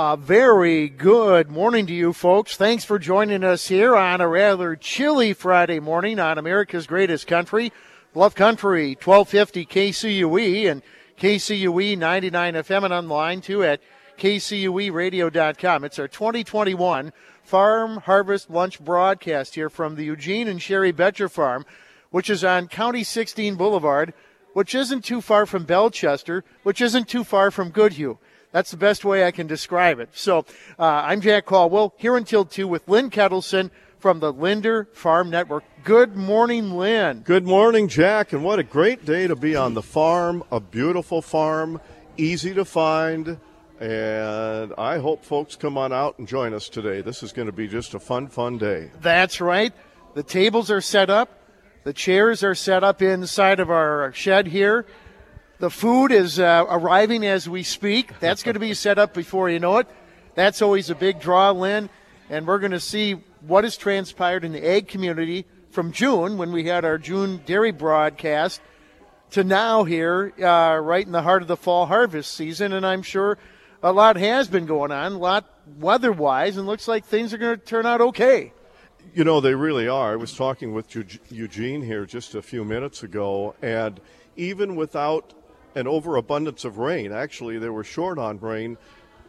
A very good morning to you folks. Thanks for joining us here on a rather chilly Friday morning on America's Greatest Country, Bluff Country, 1250 KCUE and KCUE 99 FM and online too at kcueradio.com. It's our 2021 Farm Harvest Lunch broadcast here from the Eugene and Sherry Betcher Farm, which is on County 16 Boulevard, which isn't too far from Bellechester, which isn't too far from Goodhue. That's the best way I can describe it. So uh, I'm Jack Caldwell here until 2 with Lynn Ketelsen from the Linder Farm Network. Good morning, Lynn. Good morning, Jack, and what a great day to be on the farm. A beautiful farm, easy to find, and I hope folks come on out and join us today. This is going to be just a fun, fun day. That's right. The tables are set up, the chairs are set up inside of our shed here. The food is uh, arriving as we speak. That's going to be set up before you know it. That's always a big draw, Lynn. And we're going to see what has transpired in the egg community from June when we had our June dairy broadcast to now here, uh, right in the heart of the fall harvest season. And I'm sure a lot has been going on, a lot weather wise, and looks like things are going to turn out okay. You know, they really are. I was talking with Eugene here just a few minutes ago, and even without an overabundance of rain. Actually, they were short on rain.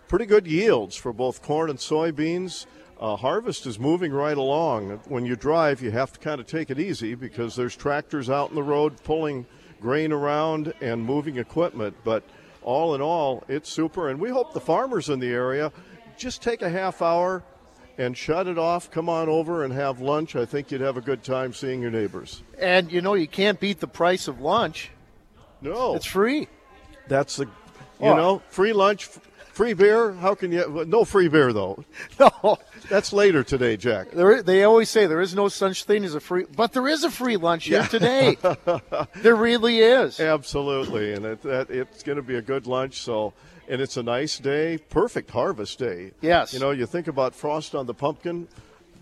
Pretty good yields for both corn and soybeans. Uh, harvest is moving right along. When you drive, you have to kind of take it easy because there's tractors out in the road pulling grain around and moving equipment. But all in all, it's super. And we hope the farmers in the area just take a half hour and shut it off. Come on over and have lunch. I think you'd have a good time seeing your neighbors. And you know, you can't beat the price of lunch. No, it's free. That's the, you know, free lunch, free beer. How can you? No free beer though. No, that's later today, Jack. There, they always say there is no such thing as a free, but there is a free lunch here today. there really is. Absolutely, and it, that, it's going to be a good lunch. So and it's a nice day, perfect harvest day. Yes. You know, you think about frost on the pumpkin,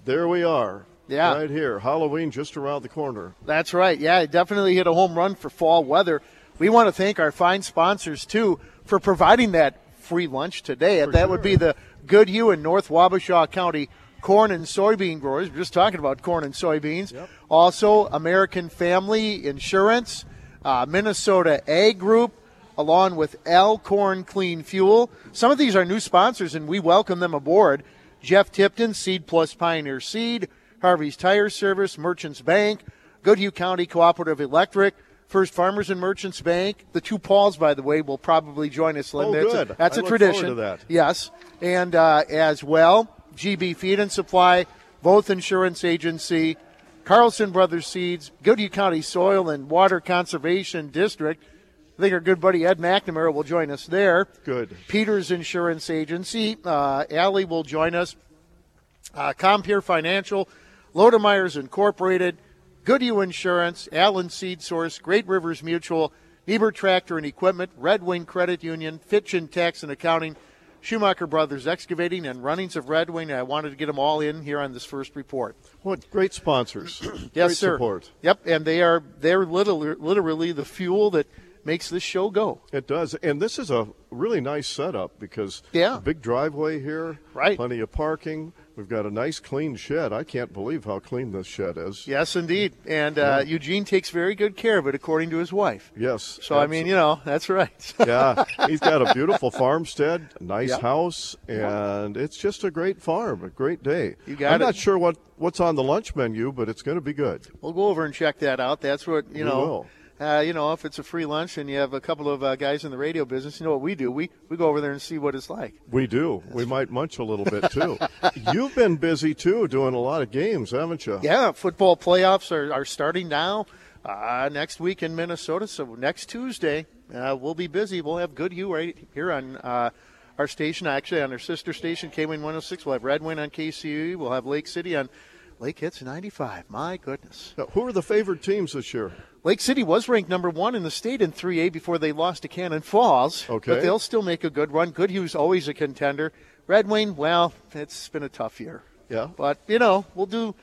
there we are. Yeah. Right here. Halloween just around the corner. That's right. Yeah, definitely hit a home run for fall weather. We want to thank our fine sponsors, too, for providing that free lunch today. For that sure. would be the Goodhue and North Wabasha County corn and soybean growers. We're just talking about corn and soybeans. Yep. Also, American Family Insurance, uh, Minnesota Ag Group, along with Alcorn Clean Fuel. Some of these are new sponsors, and we welcome them aboard. Jeff Tipton, Seed Plus Pioneer Seed, Harvey's Tire Service, Merchants Bank, Goodhue County Cooperative Electric, First Farmers and Merchants Bank. The two Pauls, by the way, will probably join us. Lynn. Oh, that's good. A, that's I a tradition. That. Yes, and uh, as well, GB Feed and Supply, Voth Insurance Agency, Carlson Brothers Seeds, Goodhue County Soil and Water Conservation District. I think our good buddy Ed McNamara will join us there. Good. Peters Insurance Agency. Uh, Allie will join us. Uh, Compeer Financial, Lodemeyers Incorporated, Goodhue Insurance, Allen Seed Source, Great Rivers Mutual, Niebuhr Tractor and Equipment, Red Wing Credit Union, Fitch and Tax and Accounting, Schumacher Brothers Excavating, and Runnings of Red Wing. I wanted to get them all in here on this first report. What great sponsors! yes, great sir. Support. Yep, and they are they're literally, literally the fuel that makes this show go. It does, and this is a really nice setup because yeah, big driveway here, right? Plenty of parking. We've got a nice clean shed. I can't believe how clean this shed is. Yes, indeed. And uh, yeah. Eugene takes very good care of it, according to his wife. Yes. So, absolutely. I mean, you know, that's right. yeah. He's got a beautiful farmstead, nice yep. house, and it's just a great farm, a great day. You got I'm it. not sure what, what's on the lunch menu, but it's going to be good. We'll go over and check that out. That's what, you we know. Will. Uh, you know, if it's a free lunch and you have a couple of uh, guys in the radio business, you know what we do? We we go over there and see what it's like. We do. That's we might munch a little bit too. You've been busy too, doing a lot of games, haven't you? Yeah, football playoffs are, are starting now. Uh, next week in Minnesota, so next Tuesday uh, we'll be busy. We'll have Goodhue right here on uh, our station, actually on our sister station, KWIN 106. We'll have Red Wing on KCU. We'll have Lake City on Lake Hits 95. My goodness. Now, who are the favored teams this year? Lake City was ranked number one in the state in 3A before they lost to Cannon Falls. Okay. But they'll still make a good run. Goodhue's always a contender. Red Wing, well, it's been a tough year. Yeah. But, you know, we'll do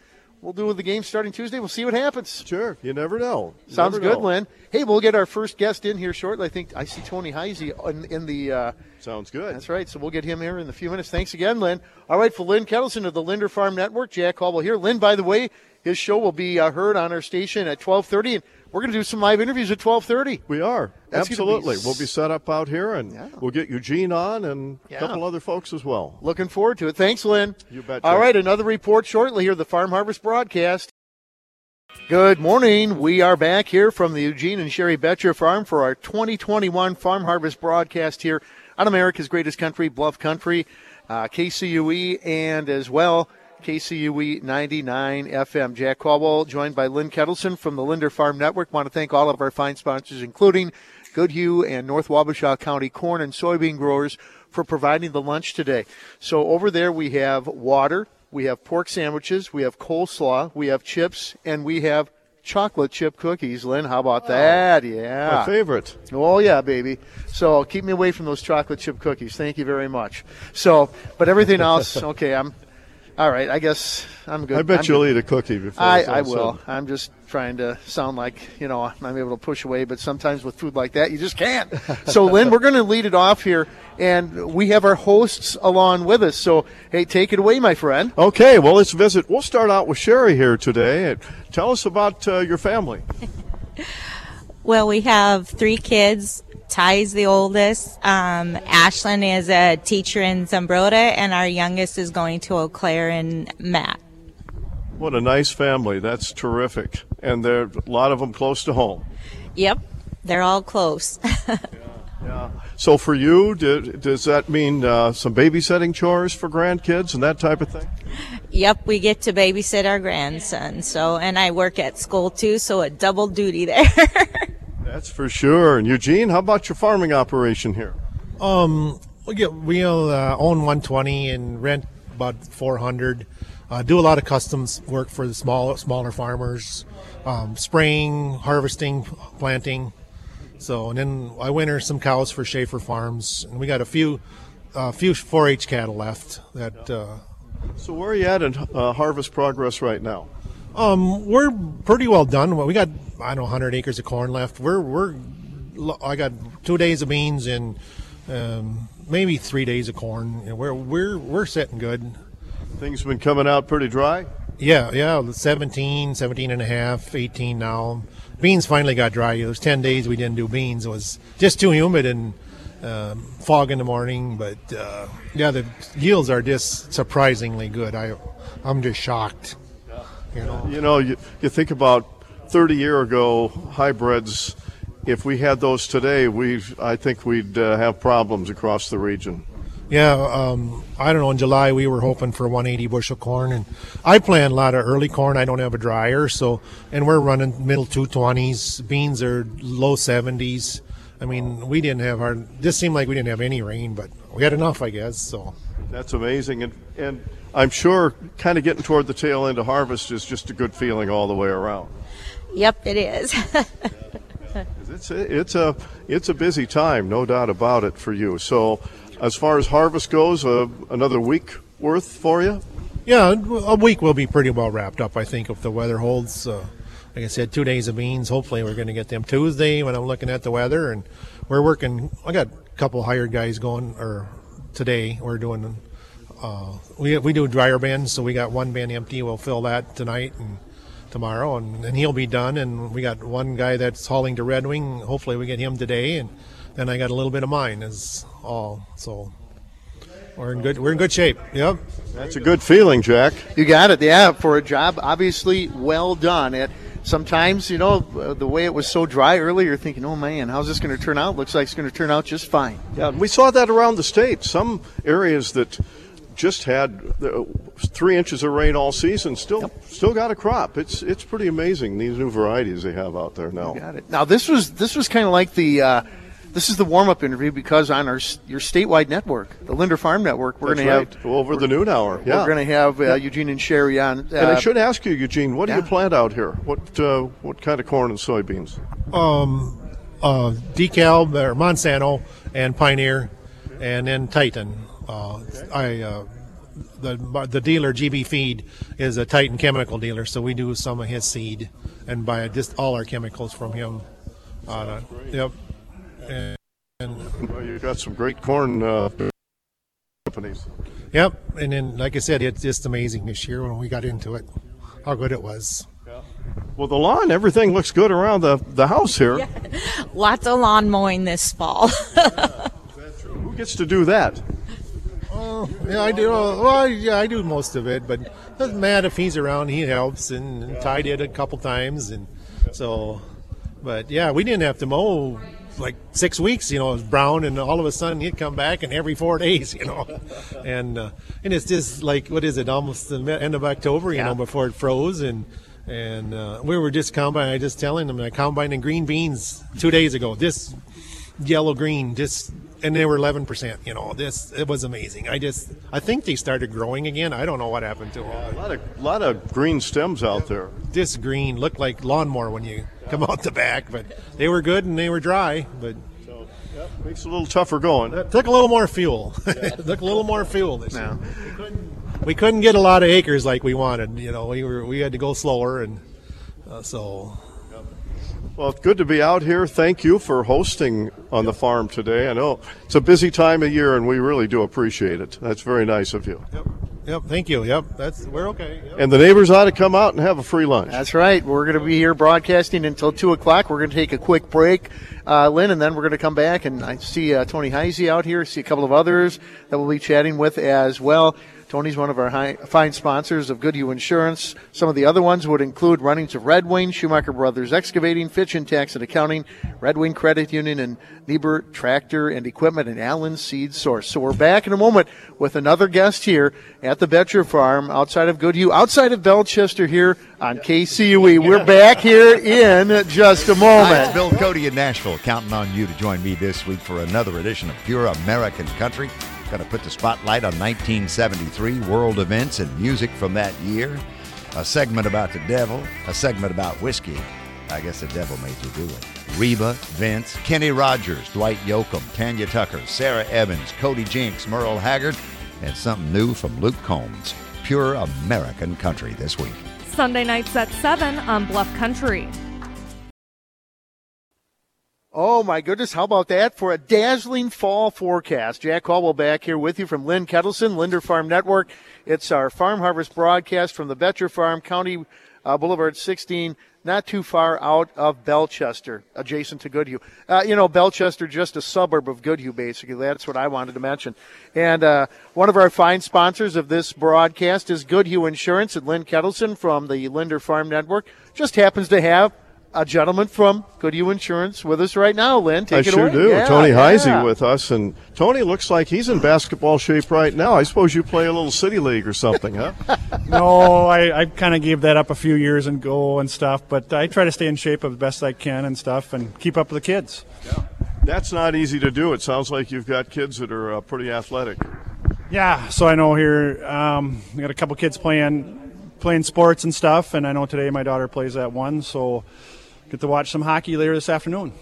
we'll do the game starting Tuesday. We'll see what happens. Sure. You never know. You Sounds never good, know. Lynn. Hey, we'll get our first guest in here shortly. I think I see Tony Heisey in, in the uh, Sounds good. That's right. So we'll get him here in a few minutes. Thanks again, Lynn. All right, for Lynn Ketelsen of the Linder Farm Network, Jack Caldwell here. Lynn, by the way, his show will be uh, heard on our station at 12:30, and we're going to do some live interviews at 12:30. We are That's absolutely. be s- We'll be set up out here, and Yeah. we'll get Eugene on and Yeah. a couple other folks as well. Looking forward to it. Thanks, Lynn. You betcha. All right, another report shortly here, the Farm Harvest broadcast. Good morning. We are back here from the Eugene and Sherry Betcher Farm for our 2021 Farm Harvest broadcast here on America's Greatest Country, Bluff Country, uh, KCUE, and as well KCUE 99 FM. Jack Caldwell, joined by Lynn Ketelsen from the Linder Farm Network. Want to thank all of our fine sponsors, including Goodhue and North Wabasha County corn and soybean growers for providing the lunch today. So over there we have water, we have pork sandwiches, we have coleslaw, we have chips, and we have chocolate chip cookies. Lynn, how about that? Yeah. My favorite. Oh yeah, baby. So keep me away from those chocolate chip cookies. Thank you very much. So, but everything else, okay. I'm all right. I guess I'm good. I bet I'm you'll good. eat a cookie before. I, I will. I'm just trying to sound like, you know, I'm able to push away, but sometimes with food like that, you just can't. So, Lynn, we're going to lead it off here, and we have our hosts along with us. So, hey, take it away, my friend. Okay, well, let's visit. We'll start out with Sherry here today. And Tell us about uh, your family. Well, we have three kids. Ty's the oldest. Um, Ashlyn is a teacher in Zumbrota, and our youngest is going to Eau Claire in Matt. What a nice family. That's terrific. And there are a lot of them close to home. Yep, they're all close. Yeah. So for you, did, does that mean uh, some babysitting chores for grandkids and that type of thing? yep, we get to babysit our grandson. So, and I work at school too, so a double duty there. That's for sure. And Eugene, how about your farming operation here? Um, we get we uh, own 120 and rent about 400. Uh, do a lot of customs work for the small smaller farmers, um, spraying, harvesting, planting. So and then I winter some cows for Schaefer Farms, and we got a few, uh, few 4-H cattle left. That uh, So where are you at in uh, harvest progress right now? um, we're pretty well done. Well, we got I don't know 100 acres of corn left. We're we're I got two days of beans and um, maybe three days of corn. And we're we're we're sitting good. Things have been coming out pretty dry. Yeah, yeah, 17, 17 and a half, 18 now. Beans finally got dry. It was 10 days we didn't do beans. It was just too humid and um, fog in the morning. But uh, yeah, the yields are just surprisingly good. I, I'm just shocked. You know, You know, you, you think about 30 year ago hybrids. If we had those today, we I think we'd uh, have problems across the region. yeah. Um, I don't know. In July we were hoping for 180 bushel corn, and I plant a lot of early corn. I don't have a dryer, so and we're running middle 220s. Beans are low 70s. I mean, we didn't have our. This seemed like we didn't have any rain, but we had enough, I guess. So. That's amazing, and and I'm sure kind of getting toward the tail end of harvest is just a good feeling all the way around. yep, it is. It's a, it's a it's a busy time, no doubt about it for you. So, as far as harvest goes, uh, another week worth for you. Yeah, a week will be pretty well wrapped up, I think, if the weather holds. Uh, like I said, two days of beans. Hopefully, we're going to get them Tuesday when I'm looking at the weather, and we're working. I got a couple hired guys going, or today we're doing. Uh, we we do dryer bins, so we got one bin empty. We'll fill that tonight and tomorrow, and, and he'll be done. And we got one guy that's hauling to Red Wing. Hopefully, we get him today, and then I got a little bit of mine is all. So we're in good. We're in good shape. Yep. That's a good feeling, Jack. You got it. Yeah, for a job, obviously well done. It sometimes, you know, uh, the way it was so dry earlier, you're thinking, oh man, how's this going to turn out? Looks like it's going to turn out just fine. Yeah, we saw that around the state. Some areas that just had uh, three inches of rain all season still still got a crop. It's it's pretty amazing these new varieties they have out there now. Got it. Now this was this was kind of like the. Uh, this is the warm-up interview because on our your statewide network, the Linder Farm Network, we're That's going to have over the noon hour. Yeah. we're going to have uh, Eugene and Sherry on. Uh, and I should ask you, Eugene, what do you plant out here? What uh, what kind of corn and soybeans? um, uh, DeKalb or Monsanto and Pioneer, and then Titan. Uh, I uh, the the dealer GB Feed is a Titan chemical dealer, so we do some of his seed and buy just all our chemicals from him. Uh, yep. And, Well, you got some great corn uh, companies. Yep, and then like I said, it's just amazing this year when we got into it, how good it was. Well, the lawn, everything looks good around the, the house here. Lots of lawn mowing this fall. Who gets to do that? Oh, yeah, I do. Well, yeah, I do most of it, but doesn't matter if he's around, he helps, and, and Ty did a couple times, and so. But yeah, we didn't have to mow like six weeks. You know, it was brown, and all of a sudden he'd come back, and every four days, you know, and uh, and it's just like what is it? Almost the end of October, you know, before it froze, and and uh, we were just combining. I just telling them I combining green beans two days ago. This yellow green, just and they were 11 percent. You know, this it was amazing. I just I think they started growing again. I don't know what happened to them. A lot of, lot of green stems out there. This green looked like lawnmower when you come out the back, but they were good and they were dry. But So, yep, makes it a little tougher going. it took a little more fuel. took a little more fuel this year. We couldn't, we couldn't get a lot of acres like we wanted. You know, we were we had to go slower, and uh, so Well, it's good to be out here. Thank you for hosting on the farm today. I know it's a busy time of year, and we really do appreciate it. That's very nice of you. yep, yep. Thank you. Yep, that's we're okay. Yep. And the neighbors ought to come out and have a free lunch. That's right. We're going to be here broadcasting until 2 o'clock. We're going to take a quick break, uh, Lynn, and then we're going to come back. And I see uh, Tony Heisey out here, see a couple of others that we'll be chatting with as well. Tony's one of our high, fine sponsors of Goodhue Insurance. Some of the other ones would include runnings of Red Wing, Schumacher Brothers Excavating, Fitch and Tax and Accounting, Red Wing Credit Union, and Niebuhr Tractor and Equipment, and Allen Seed Source. So we're back in a moment with another guest here at the Betcher Farm outside of Goodhue, outside of Bellechester here on KCUE. We're back here in just a moment. it's Bill Cody in Nashville, counting on you to join me this week for another edition of Pure American Country. Going to put the spotlight on 1973 world events and music from that year. A segment about the devil, a segment about whiskey. I guess the devil made you do it. Reba, Vince, Kenny Rogers, Dwight Yoakam, Tanya Tucker, Sara Evans, Cody Jinks, Merle Haggard, and something new from Luke Combs. Pure American Country this week. Sunday nights at 7 on Bluff Country. Oh my goodness, how about that for a dazzling fall forecast? Jack Caldwell back here with you from Lynn Ketelsen, Linder Farm Network. It's our farm harvest broadcast from the Betcher Farm, County uh, Boulevard 16, not too far out of Bellechester, adjacent to Goodhue. Uh, you know, Bellechester, just a suburb of Goodhue, basically. That's what I wanted to mention. And uh, one of our fine sponsors of this broadcast is Goodhue Insurance at Lynn Ketelsen from the Linder Farm Network. Just happens to have a gentleman from Goodhue Insurance with us right now, Lynn. Take I it sure away. do. Yeah, Tony yeah. Heisey with us, and Tony looks like he's in basketball shape right now. I suppose you play a little city league or something, huh? no, I, I kind of gave that up a few years ago and stuff, but I try to stay in shape as best I can and stuff and keep up with the kids. That's not easy to do. It sounds like you've got kids that are uh, pretty athletic. Yeah, so I know here um, I got a couple kids playing playing sports and stuff, and I know today my daughter plays at one, so get to watch some hockey later this afternoon.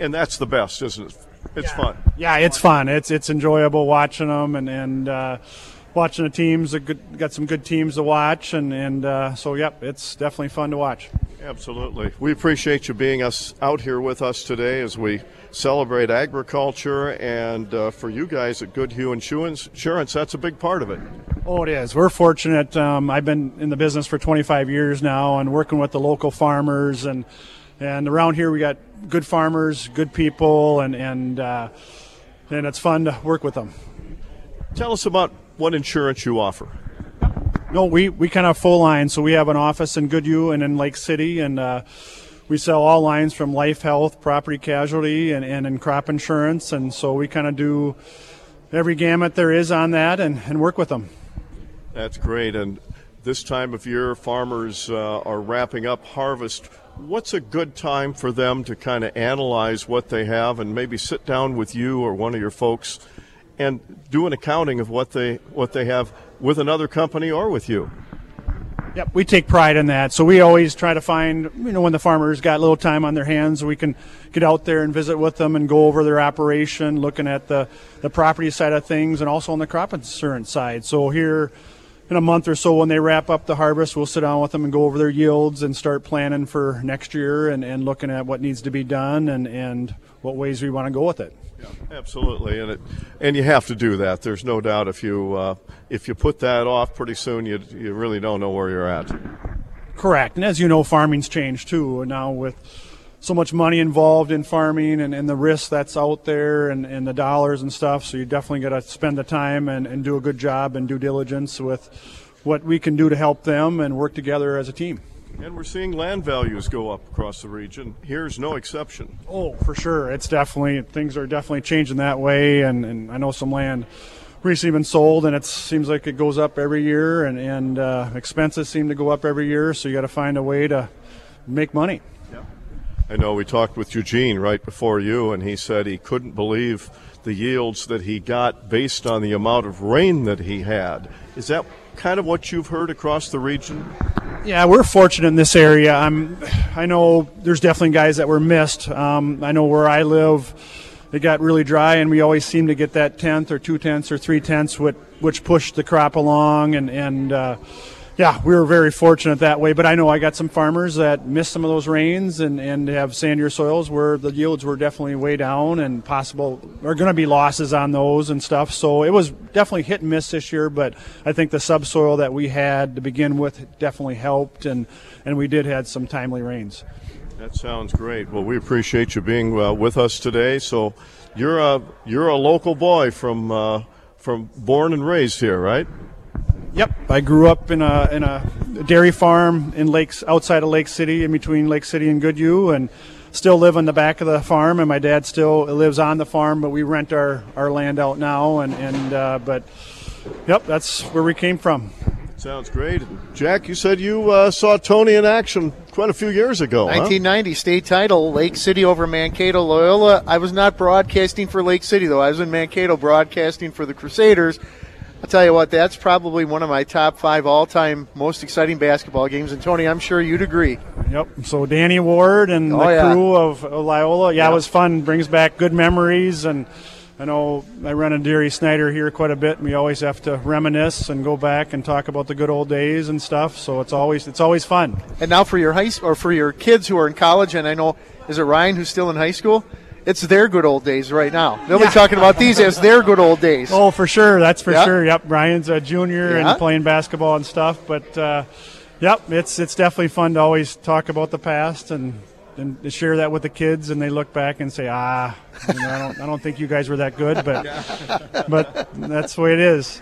And that's the best, isn't it? It's fun. Yeah, it's fun. It's it's enjoyable watching them and and uh, watching the teams. A good, got some good teams to watch, and and uh, so yep, it's definitely fun to watch. Absolutely. We appreciate you being us out here with us today as we celebrate agriculture. And uh, for you guys at Goodhue Insurance, Insurance, that's a big part of it. Oh, it is. We're fortunate. Um, I've been in the business for 25 years now, and working with the local farmers, and and around here we got good farmers, good people, and and uh, and it's fun to work with them. Tell us about what insurance you offer. No, we we kind of full line. So we have an office in Goodhue and in Lake City, and uh, we sell all lines from life, health, property casualty, and and crop insurance. And so we kind of do every gamut there is on that, and and work with them. That's great. And this time of year, farmers uh, are wrapping up harvest. What's a good time for them to kind of analyze what they have and maybe sit down with you or one of your folks and do an accounting of what they what they have with another company or with you? Yep, we take pride in that. So we always try to find, you know, when the farmers got a little time on their hands, we can get out there and visit with them and go over their operation, looking at the, the property side of things and also on the crop insurance side. So here, in a month or so when they wrap up the harvest, we'll sit down with them and go over their yields and start planning for next year and, and looking at what needs to be done and, and what ways we want to go with it. Absolutely, and it, and you have to do that. There's no doubt if you uh, if you put that off, pretty soon you you really don't know where you're at. Correct, and as you know, farming's changed too. Now with so much money involved in farming and, and the risk that's out there and, and the dollars and stuff, so you definitely got to spend the time and, and do a good job and due diligence with what we can do to help them and work together as a team. And we're seeing land values go up across the region. Here's no exception. Oh, for sure. It's definitely things are definitely changing that way, and, and I know some land recently been sold, and it seems like it goes up every year, and and uh, expenses seem to go up every year. So you got to find a way to make money. I know we talked with Eugene right before you, and he said he couldn't believe the yields that he got based on the amount of rain that he had. Is that kind of what you've heard across the region? Yeah, we're fortunate in this area. I'm, I know there's definitely guys that were missed. Um, I know where I live, it got really dry, and we always seem to get that tenth or two tenths or three tenths, which, which pushed the crop along. And and uh, yeah, we were very fortunate that way. But I know I got some farmers that missed some of those rains and and have sandier soils where the yields were definitely way down, and possible are going to be losses on those and stuff. So it was definitely hit and miss this year. But I think the subsoil that we had to begin with definitely helped, and and we did had some timely rains. That sounds great. Well, we appreciate you being uh, with us today. So, you're a you're a local boy from uh, from born and raised here, right? Yep, I grew up in a in a dairy farm in Lakes outside of Lake City, in between Lake City and Goodhue, and still live on the back of the farm. And my dad still lives on the farm, but we rent our, our land out now. And and uh, but yep, that's where we came from. Sounds great. Jack, you said you uh, saw Tony in action quite a few years ago. huh? 1990 state title, Lake City over Mankato Loyola. I was not broadcasting for Lake City though. I was in Mankato broadcasting for the Crusaders. I'll tell you what, that's probably one of my top five all-time most exciting basketball games. And Tony, I'm sure you'd agree. Yep. So Danny Ward and Oh, the yeah. crew of Loyola, yeah, Yeah. it was fun. Brings back good memories, and I know I run a Dairy Snyder here quite a bit. And we always have to reminisce and go back and talk about the good old days and stuff. So it's always it's always fun. And now for your high or for your kids who are in college, and I know is it Ryan who's still in high school? It's their good old days right now. They'll be talking about these as their good old days. Oh, for sure. That's for Yeah. sure. Yep. Brian's a junior Yeah. and playing basketball and stuff. But uh, yep, it's it's definitely fun to always talk about the past and and to share that with the kids, and they look back and say, ah, you know, I don't I don't think you guys were that good, but but that's the way it is.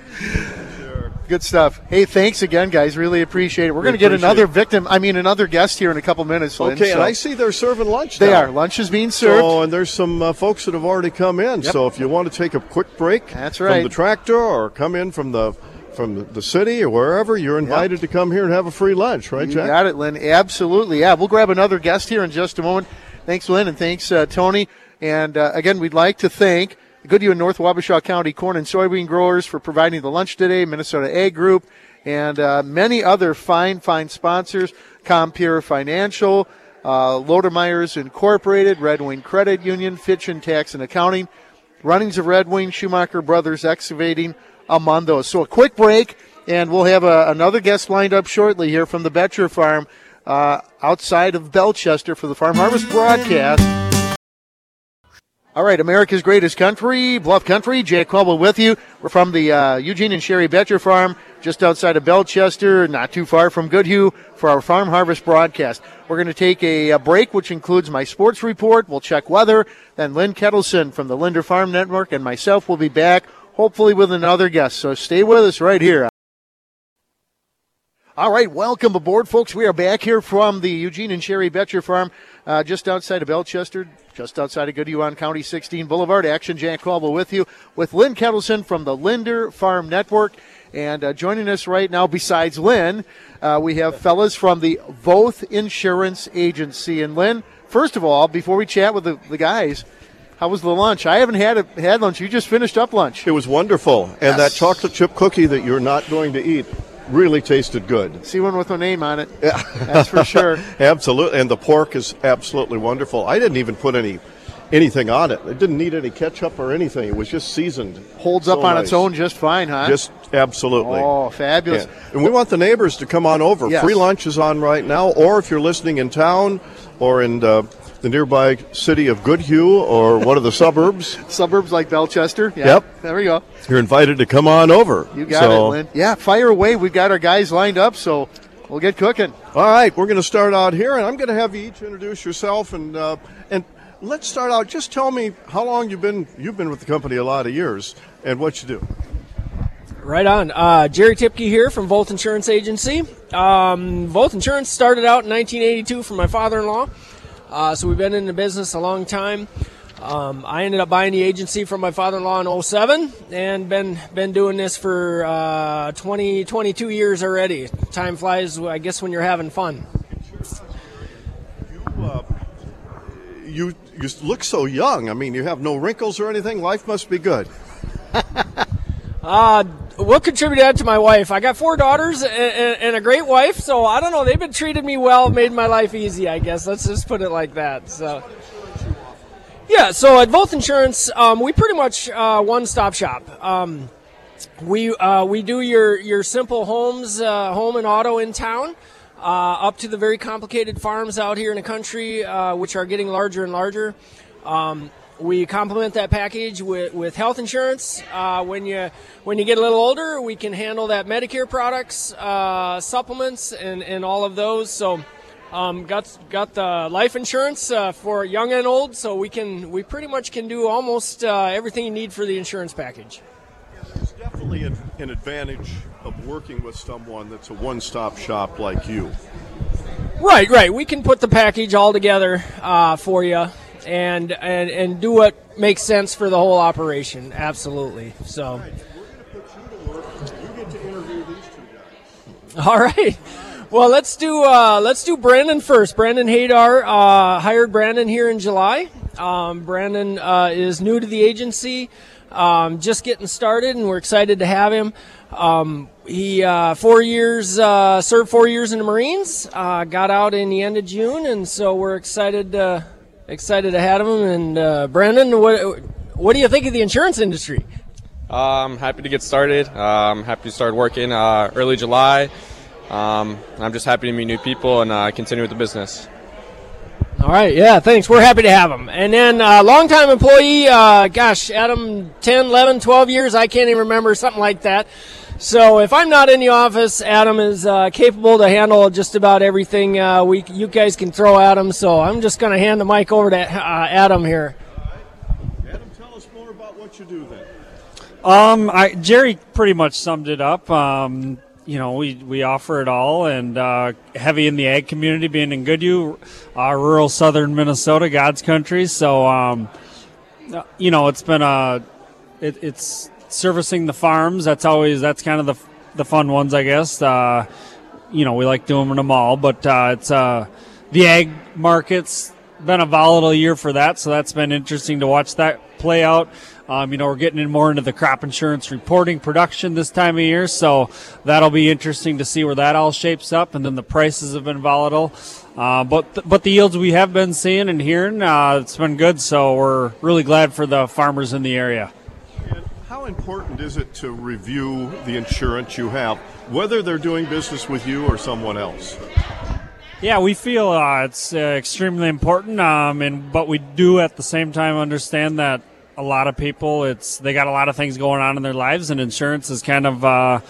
Good stuff. Hey, thanks again, guys. Really appreciate it. We're We going to get another it. victim. I mean, another guest here in a couple minutes. Lynn, Okay, so- and I see they're serving lunch. They now. are. Lunch is being served. So, and there's some uh, folks that have already come in. Yep. So, if you want to take a quick break, That's right. from the tractor or come in from the from the, city or wherever, you're invited to come here and have a free lunch, right, You Jack? got it, Lynn. Absolutely. Yeah, we'll grab another guest here in just a moment. Thanks, Lynn, and thanks, uh, Tony. And uh, again, we'd like to thank Goodhue and North Wabasha County corn and soybean growers for providing the lunch today, Minnesota Ag Group, and uh, many other fine, fine sponsors, Compeer Financial, uh, Lodermeyers Incorporated, Red Wing Credit Union, Fitch and Tax and Accounting, Runnings of Red Wing, Schumacher Brothers Excavating, among those. So a quick break, and we'll have a, another guest lined up shortly here from the Betcher Farm uh, outside of Bellechester for the Farm Harvest broadcast. All right, America's greatest country, Bluff Country. Jay Quibble with you. We're from the uh, Eugene and Sherry Betcher Farm, just outside of Bellechester, not too far from Goodhue, for our Farm Harvest broadcast. We're going to take a, a break, which includes my sports report. We'll check weather. Then Lynn Ketelsen from the Linder Farm Network and myself will be back, hopefully with another guest. So stay with us right here. All right, welcome aboard, folks. We are back here from the Eugene and Sherry Betcher Farm, uh, just outside of Bellechester, just outside of Goodhue on County 16 Boulevard. Action Jack Caldwell with you, with Lynn Ketelsen from the Linder Farm Network. And uh, joining us right now, besides Lynn, uh, we have fellas from the Voth Insurance Agency. And Lynn, first of all, before we chat with the, the guys, how was the lunch? I haven't had a, had lunch. You just finished up lunch. It was wonderful, and that chocolate chip cookie that you're not going to eat really tasted good. See one with my name on it. Yeah. That's for sure. Absolutely, and the pork is absolutely wonderful. I didn't even put any anything on it. It didn't need any ketchup or anything. It was just seasoned. Holds So up on nice. its own just fine, huh? Just absolutely. oh, fabulous. Yeah. And we want the neighbors to come on over. Yes. Free lunch is on right now, or if you're listening in town or in uh, the nearby city of Goodhue or one of the suburbs, Suburbs like Bellechester. Yeah, Yep. There we go. you're invited to come on over. You got So- it, Lynn. Yeah, fire away. We've got our guys lined up, so we'll get cooking. All right, we're going to start out here, and I'm going to have you each introduce yourself and uh, and let's start out. Just tell me how long you've been you've been with the company a lot of years and what you do. Right on. Uh, Jerry Tipke here from Voth Insurance Agency. Um, Voth Insurance started out in 1982 from my father-in-law, uh, so we've been in the business a long time. Um, I ended up buying the agency from my father-in-law in 07 and been been doing this for uh, 20, 22 years already. Time flies, I guess, when you're having fun. You you look so young. I mean, you have no wrinkles or anything. Life must be good. Uh, what contributed that to my wife? I got four daughters and, and, and a great wife, so I don't know. They've been treating me well, made my life easy. I guess let's just put it like that. So, yeah. So at Voth Insurance, um, we pretty much uh, one-stop shop. Um, we uh, we do your your simple homes, uh, home and auto in town. Uh, up to the very complicated farms out here in the country, uh, which are getting larger and larger. Um, we complement that package with, with health insurance. Uh, when you when you get a little older, we can handle that Medicare products, uh, supplements, and, and all of those. So, um, got got the life insurance uh, for young and old. So we can we pretty much can do almost uh, everything you need for the insurance package. It's definitely an, an advantage of working with someone that's a one-stop shop like you. Right, right. We can put the package all together uh, for you, and and and do what makes sense for the whole operation. Absolutely. So. All right. Well, let's do uh, let's do Brandon first. Brandon Hadar uh, hired Brandon here in July. Um, Brandon uh, is new to the agency, um, just getting started, and we're excited to have him. Um, he uh, four years uh, served four years in the Marines, uh, got out in the end of June, and so we're excited uh, excited to have him. And uh, Brandon, what what do you think of the insurance industry? Um, happy to get started. Um, happy to start working uh, early July. Um, I'm just happy to meet new people and uh, continue with the business. All right, yeah, thanks. We're happy to have him. And then uh, longtime employee, uh, gosh, Adam, 10, 11, 12 years, I can't even remember, something like that. So if I'm not in the office, Adam is uh, capable to handle just about everything uh, we you guys can throw at him. So I'm just going to hand the mic over to uh, Adam here. Adam, tell us more about what you do then. Um, I, Jerry pretty much summed it up. Um, you know, we, we offer it all, and uh, heavy in the ag community, being in Goodhue, uh, rural southern Minnesota, God's country. So, um, uh, you know, it's been a, it, it's servicing the farms. That's always that's kind of the the fun ones, I guess. Uh, you know, we like doing them all, but uh, it's uh, the ag markets been a volatile year for that, so that's been interesting to watch that play out. Um, you know, we're getting in more into the crop insurance reporting production this time of year, so that'll be interesting to see where that all shapes up. And then the prices have been volatile, uh, but th- but the yields we have been seeing and hearing, uh, it's been good. So we're really glad for the farmers in the area. How important is it to review the insurance you have, whether they're doing business with you or someone else? Yeah, we feel uh, it's uh, extremely important, um, and but we do at the same time understand that a lot of people it's they got a lot of things going on in their lives, and insurance is kind of uh,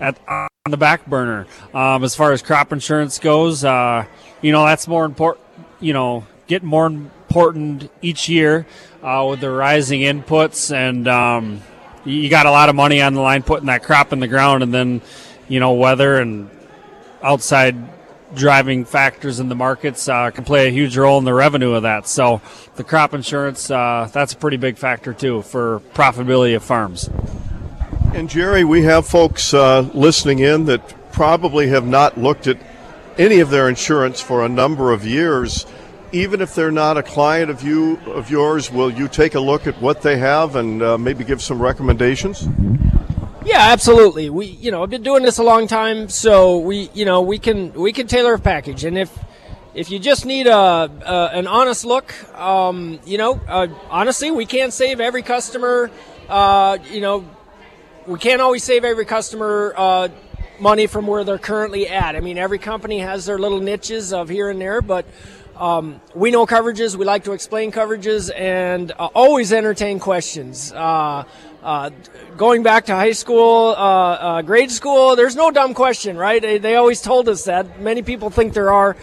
at on the back burner. Um, as far as crop insurance goes, uh, you know that's more important. You know, getting more important each year uh, with the rising inputs, and um, you got a lot of money on the line putting that crop in the ground, and then you know weather and outside driving factors in the markets uh, can play a huge role in the revenue of that. So the crop insurance, uh, that's a pretty big factor too for profitability of farms. And Jerry, we have folks uh, listening in that probably have not looked at any of their insurance for a number of years. Even if they're not a client of you of yours, will you take a look at what they have and uh, maybe give some recommendations? Yeah, absolutely. We, you know, I've been doing this a long time, so we, you know, we can we can tailor a package, and if if you just need a, a an honest look, um, you know, uh, honestly, we can't save every customer. Uh, you know, we can't always save every customer uh, money from where they're currently at. I mean, every company has their little niches of here and there, but um, we know coverages. We like to explain coverages and uh, always entertain questions. Uh, uh, going back to high school, uh, uh, grade school, there's no dumb question, right? They, they, always told us that. Many people think there are.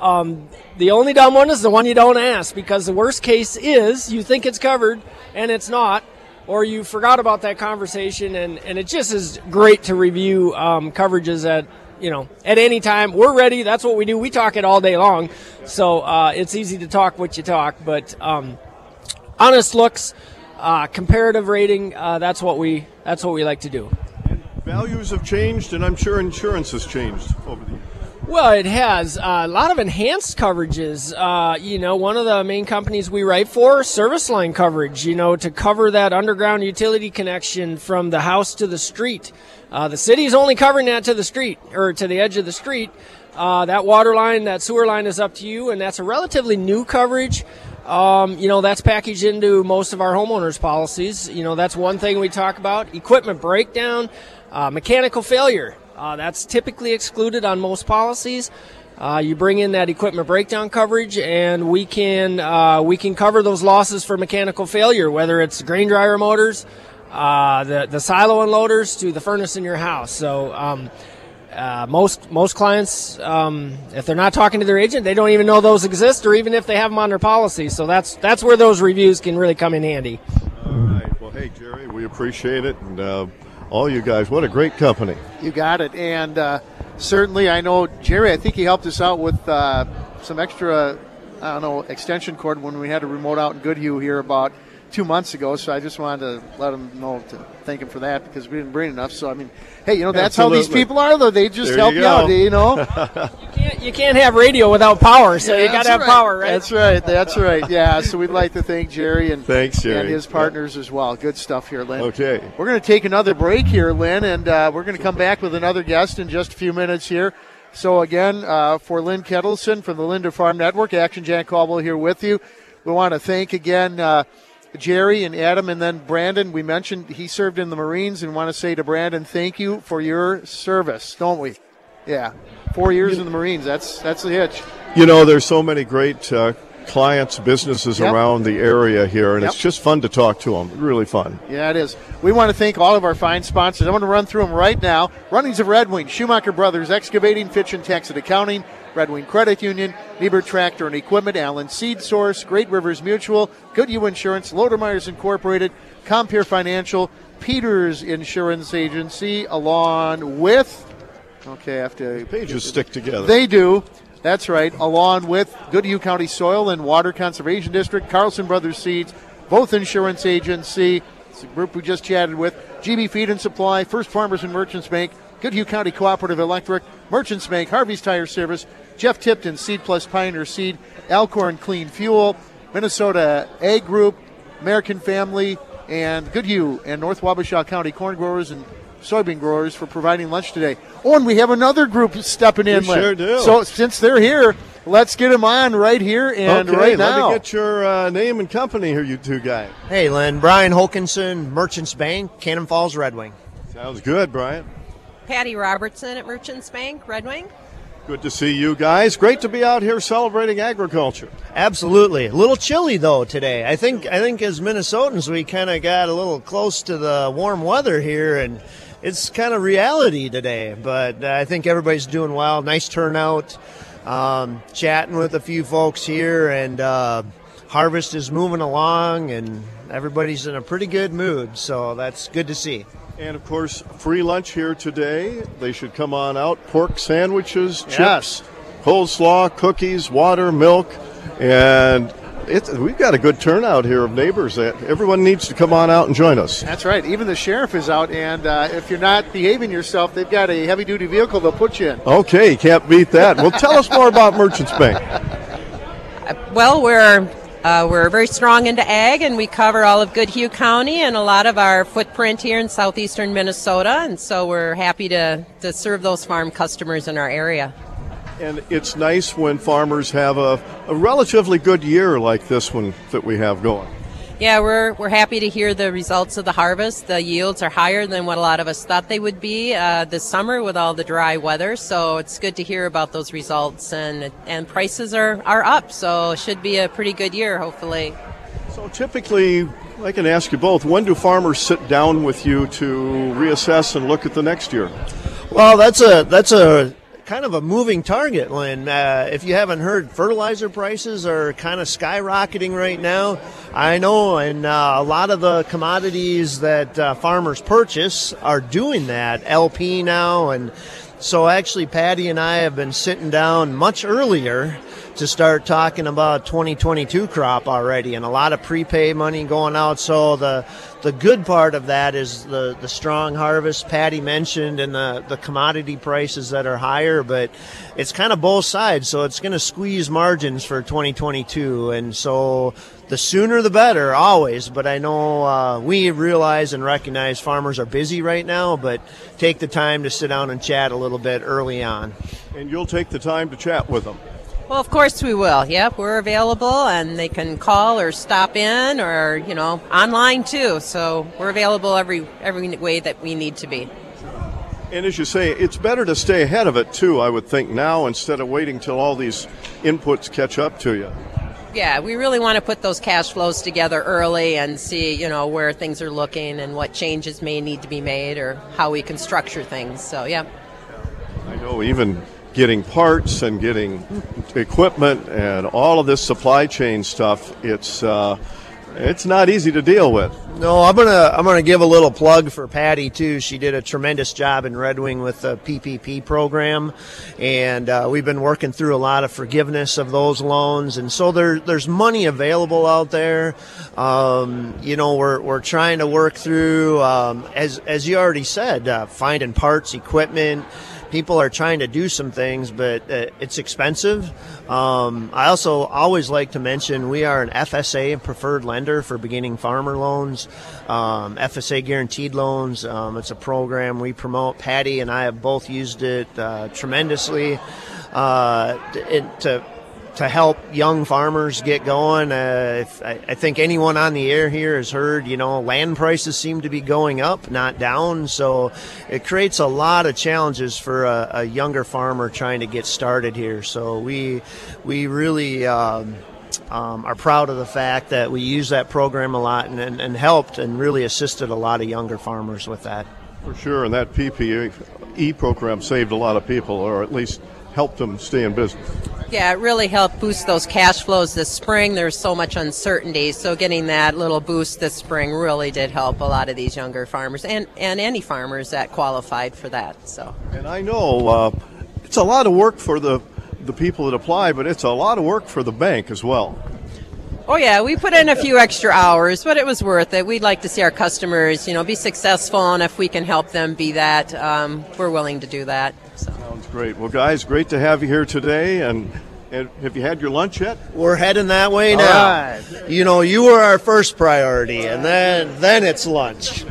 Um, the only dumb one is the one you don't ask because the worst case is you think it's covered and it's not, or you forgot about that conversation, and, and it just is great to review um, coverages at you know at any time. We're ready. That's what we do. We talk it all day long, so uh, it's easy to talk what you talk. But um, honest looks, uh, comparative rating. Uh, that's what we that's what we like to do. Values have changed, and I'm sure insurance has changed over the years. Well, it has a lot of enhanced coverages. Uh, you know, one of the main companies we write for, service line coverage. You know, to cover that underground utility connection from the house to the street. Uh, the city is only covering that to the street or to the edge of the street. Uh, that water line, that sewer line is up to you, and that's a relatively new coverage. Um, you know, that's packaged into most of our homeowners policies. You know, that's one thing we talk about. Equipment breakdown, uh, mechanical failure. Uh, that's typically excluded on most policies. Uh, you bring in that equipment breakdown coverage, and we can uh, we can cover those losses for mechanical failure, whether it's grain dryer motors, uh, the the silo unloaders, to the furnace in your house. So. Um, uh, most most clients, um, if they're not talking to their agent, they don't even know those exist, or even if they have them on their policy. So that's that's where those reviews can really come in handy. All right. Well, hey Jerry, we appreciate it, and uh, all you guys. What a great company. You got it. And uh, certainly, I know Jerry, I think he helped us out with uh, some extra, I don't know, extension cord when we had a remote out in Goodhue here about two months ago. So I just wanted to let him know to thank him for that because we didn't bring enough. So, I mean, hey, you know, that's Absolutely. how these people are, though. They just There help you you, out, you know? You can't you can't have radio without power, so you Yeah, got to that's have power, right? That's right. That's right. Yeah. So we'd like to thank Jerry and Thanks, Jerry. and his partners as well. Good stuff here, Lynn. Okay. We're going to take another break here, Lynn, and uh, we're going to come back with another guest in just a few minutes here. So again, uh, for Lynn Ketelsen from the Linder Farm Network, Action Jack Caldwell here with you. We want to thank again uh, Jerry and Adam, and then Brandon. We mentioned he served in the Marines, and want to say to Brandon, thank you for your service, don't we? Yeah, four years in the Marines. That's that's the hitch. You know, there's so many great uh, clients, businesses Yep. around the area here, and Yep. it's just fun to talk to them. Really fun. Yeah, it is. We want to thank all of our fine sponsors. I'm going to run through them right now. Runnings of Red Wing, Schumacher Brothers Excavating, Fitch and Tax and Accounting, Red Wing Credit Union, Niebuhr Tractor and Equipment, Allen Seed Source, Great Rivers Mutual, Goodhue Insurance, Lodermeyers Incorporated, Compeer Financial, Peters Insurance Agency, along with. Okay, I have to. Pages stick together. They do. That's right. Along with Goodhue County Soil and Water Conservation District, Carlson Brothers Seeds, Voth insurance agency. It's the group we just chatted with. GB Feed and Supply, First Farmers and Merchants Bank, Goodhue County Cooperative Electric, Merchants Bank, Harvey's Tire Service, Jeff Tipton, Seed Plus Pioneer Seed, Alcorn Clean Fuel, Minnesota Ag Group, American Family, and Goodhue and North Wabasha County corn growers and soybean growers for providing lunch today. Oh, and we have another group stepping in. We sure do. So since they're here, let's get them on right here and okay, right now. let me get your uh, name and company here, you two guys. Hey, Lynn. Brian Holkinson, Merchants Bank, Cannon Falls Red Wing. Sounds good, Brian. Patty Robertson at Merchants Bank, Red Wing. Good to see you guys. Great to be out here celebrating agriculture. Absolutely. A little chilly though today. I think I think as Minnesotans we kind of got a little close to the warm weather here and it's kind of reality today, but I think everybody's doing well. Nice turnout. Um, chatting with a few folks here and uh, harvest is moving along and everybody's in a pretty good mood, so that's good to see. And of course, free lunch here today. They should come on out. Pork sandwiches, Yes. chips, coleslaw, cookies, water, milk, and it's, we've got a good turnout here of neighbors. Everyone needs to come on out and join us. That's right. Even the sheriff is out, and uh, if you're not behaving yourself, they've got a heavy duty vehicle they'll put you in. Okay, can't beat that. Well, tell us more about Merchants Bank. Well, we're uh, we're very strong into ag, and we cover all of Goodhue County and a lot of our footprint here in southeastern Minnesota. And so we're happy to to serve those farm customers in our area. And it's nice when farmers have a, a relatively good year like this one that we have going. Yeah, we're we're happy to hear the results of the harvest. The yields are higher than what a lot of us thought they would be uh, this summer with all the dry weather. So it's good to hear about those results, and and prices are are up. So it should be a pretty good year, hopefully. So typically, I can ask you both: When do farmers sit down with you to reassess and look at the next year? Well, that's a that's a kind of a moving target, Lynn. Uh, if you haven't heard, fertilizer prices are kind of skyrocketing right now. I know, and uh, a lot of the commodities that uh, farmers purchase are doing that. LP now, and so actually, Patty and I have been sitting down much earlier to start talking about 2022 crop already, and a lot of prepay money going out. So the the good part of that is the the strong harvest Patty mentioned, and the the commodity prices that are higher. But it's kind of both sides, so it's going to squeeze margins for 2022, and so. The sooner the better, always. But I know uh, we realize and recognize farmers are busy right now, but take the time to sit down and chat a little bit early on. And you'll take the time to chat with them. Well, of course we will. Yep, we're available, and they can call or stop in, or you know, online too. So we're available every every way that we need to be. And as you say, it's better to stay ahead of it too. I would think now instead of waiting till all these inputs catch up to you. Yeah, we really want to put those cash flows together early and see, you know, where things are looking and what changes may need to be made or how we can structure things. So, yeah. I know even getting parts and getting equipment and all of this supply chain stuff, it's uh, it's not easy to deal with. No, I'm gonna I'm gonna give a little plug for Patty too. She did a tremendous job in Red Wing with the PPP program, and uh, we've been working through a lot of forgiveness of those loans. And so there there's money available out there. Um, you know, we're we're trying to work through um, as as you already said, uh, finding parts, equipment people are trying to do some things, but uh, it's expensive. Um, I also always like to mention we are an FSA preferred lender for beginning farmer loans, um, FSA guaranteed loans. Um, it's a program we promote. Patty and I have both used it uh, tremendously uh, to to help young farmers get going. Uh, if, I, I, think anyone on the air here has heard, you know, land prices seem to be going up, not down. So it creates a lot of challenges for a, a younger farmer trying to get started here. So we we really. Um, um, are proud of the fact that we use that program a lot and, and, and helped and really assisted a lot of younger farmers with that. For sure, and that PPE program saved a lot of people, or at least helped them stay in business. Yeah, it really helped boost those cash flows this spring. There's so much uncertainty, so getting that little boost this spring really did help a lot of these younger farmers and, and any farmers that qualified for that. So. And I know uh, it's a lot of work for the the people that apply, but it's a lot of work for the bank as well. Oh yeah, we put in a few extra hours, but it was worth it. We'd like to see our customers, you know, be successful, and if we can help them be that, um, we're willing to do that. So. Sounds great. Well, guys, great to have you here today. And, and have you had your lunch yet? We're heading that way now. Right. You know, you were our first priority, and then then it's lunch.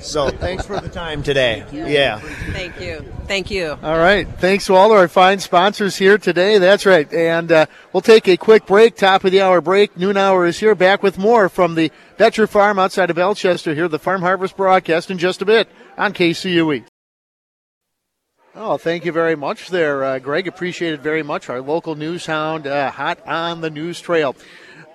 So thanks for the time today. Yeah. Thank you. Thank you. All right. Thanks to all of our fine sponsors here today. That's right. And uh, we'll take a quick break. Top of the hour break. Noon hour is here. Back with more from the Betcher Farm outside of Bellechester here. The Farm Harvest broadcast in just a bit on KCUE. Oh, thank you very much there, uh, Greg. Appreciate it very much. Our local news hound, uh, hot on the news trail.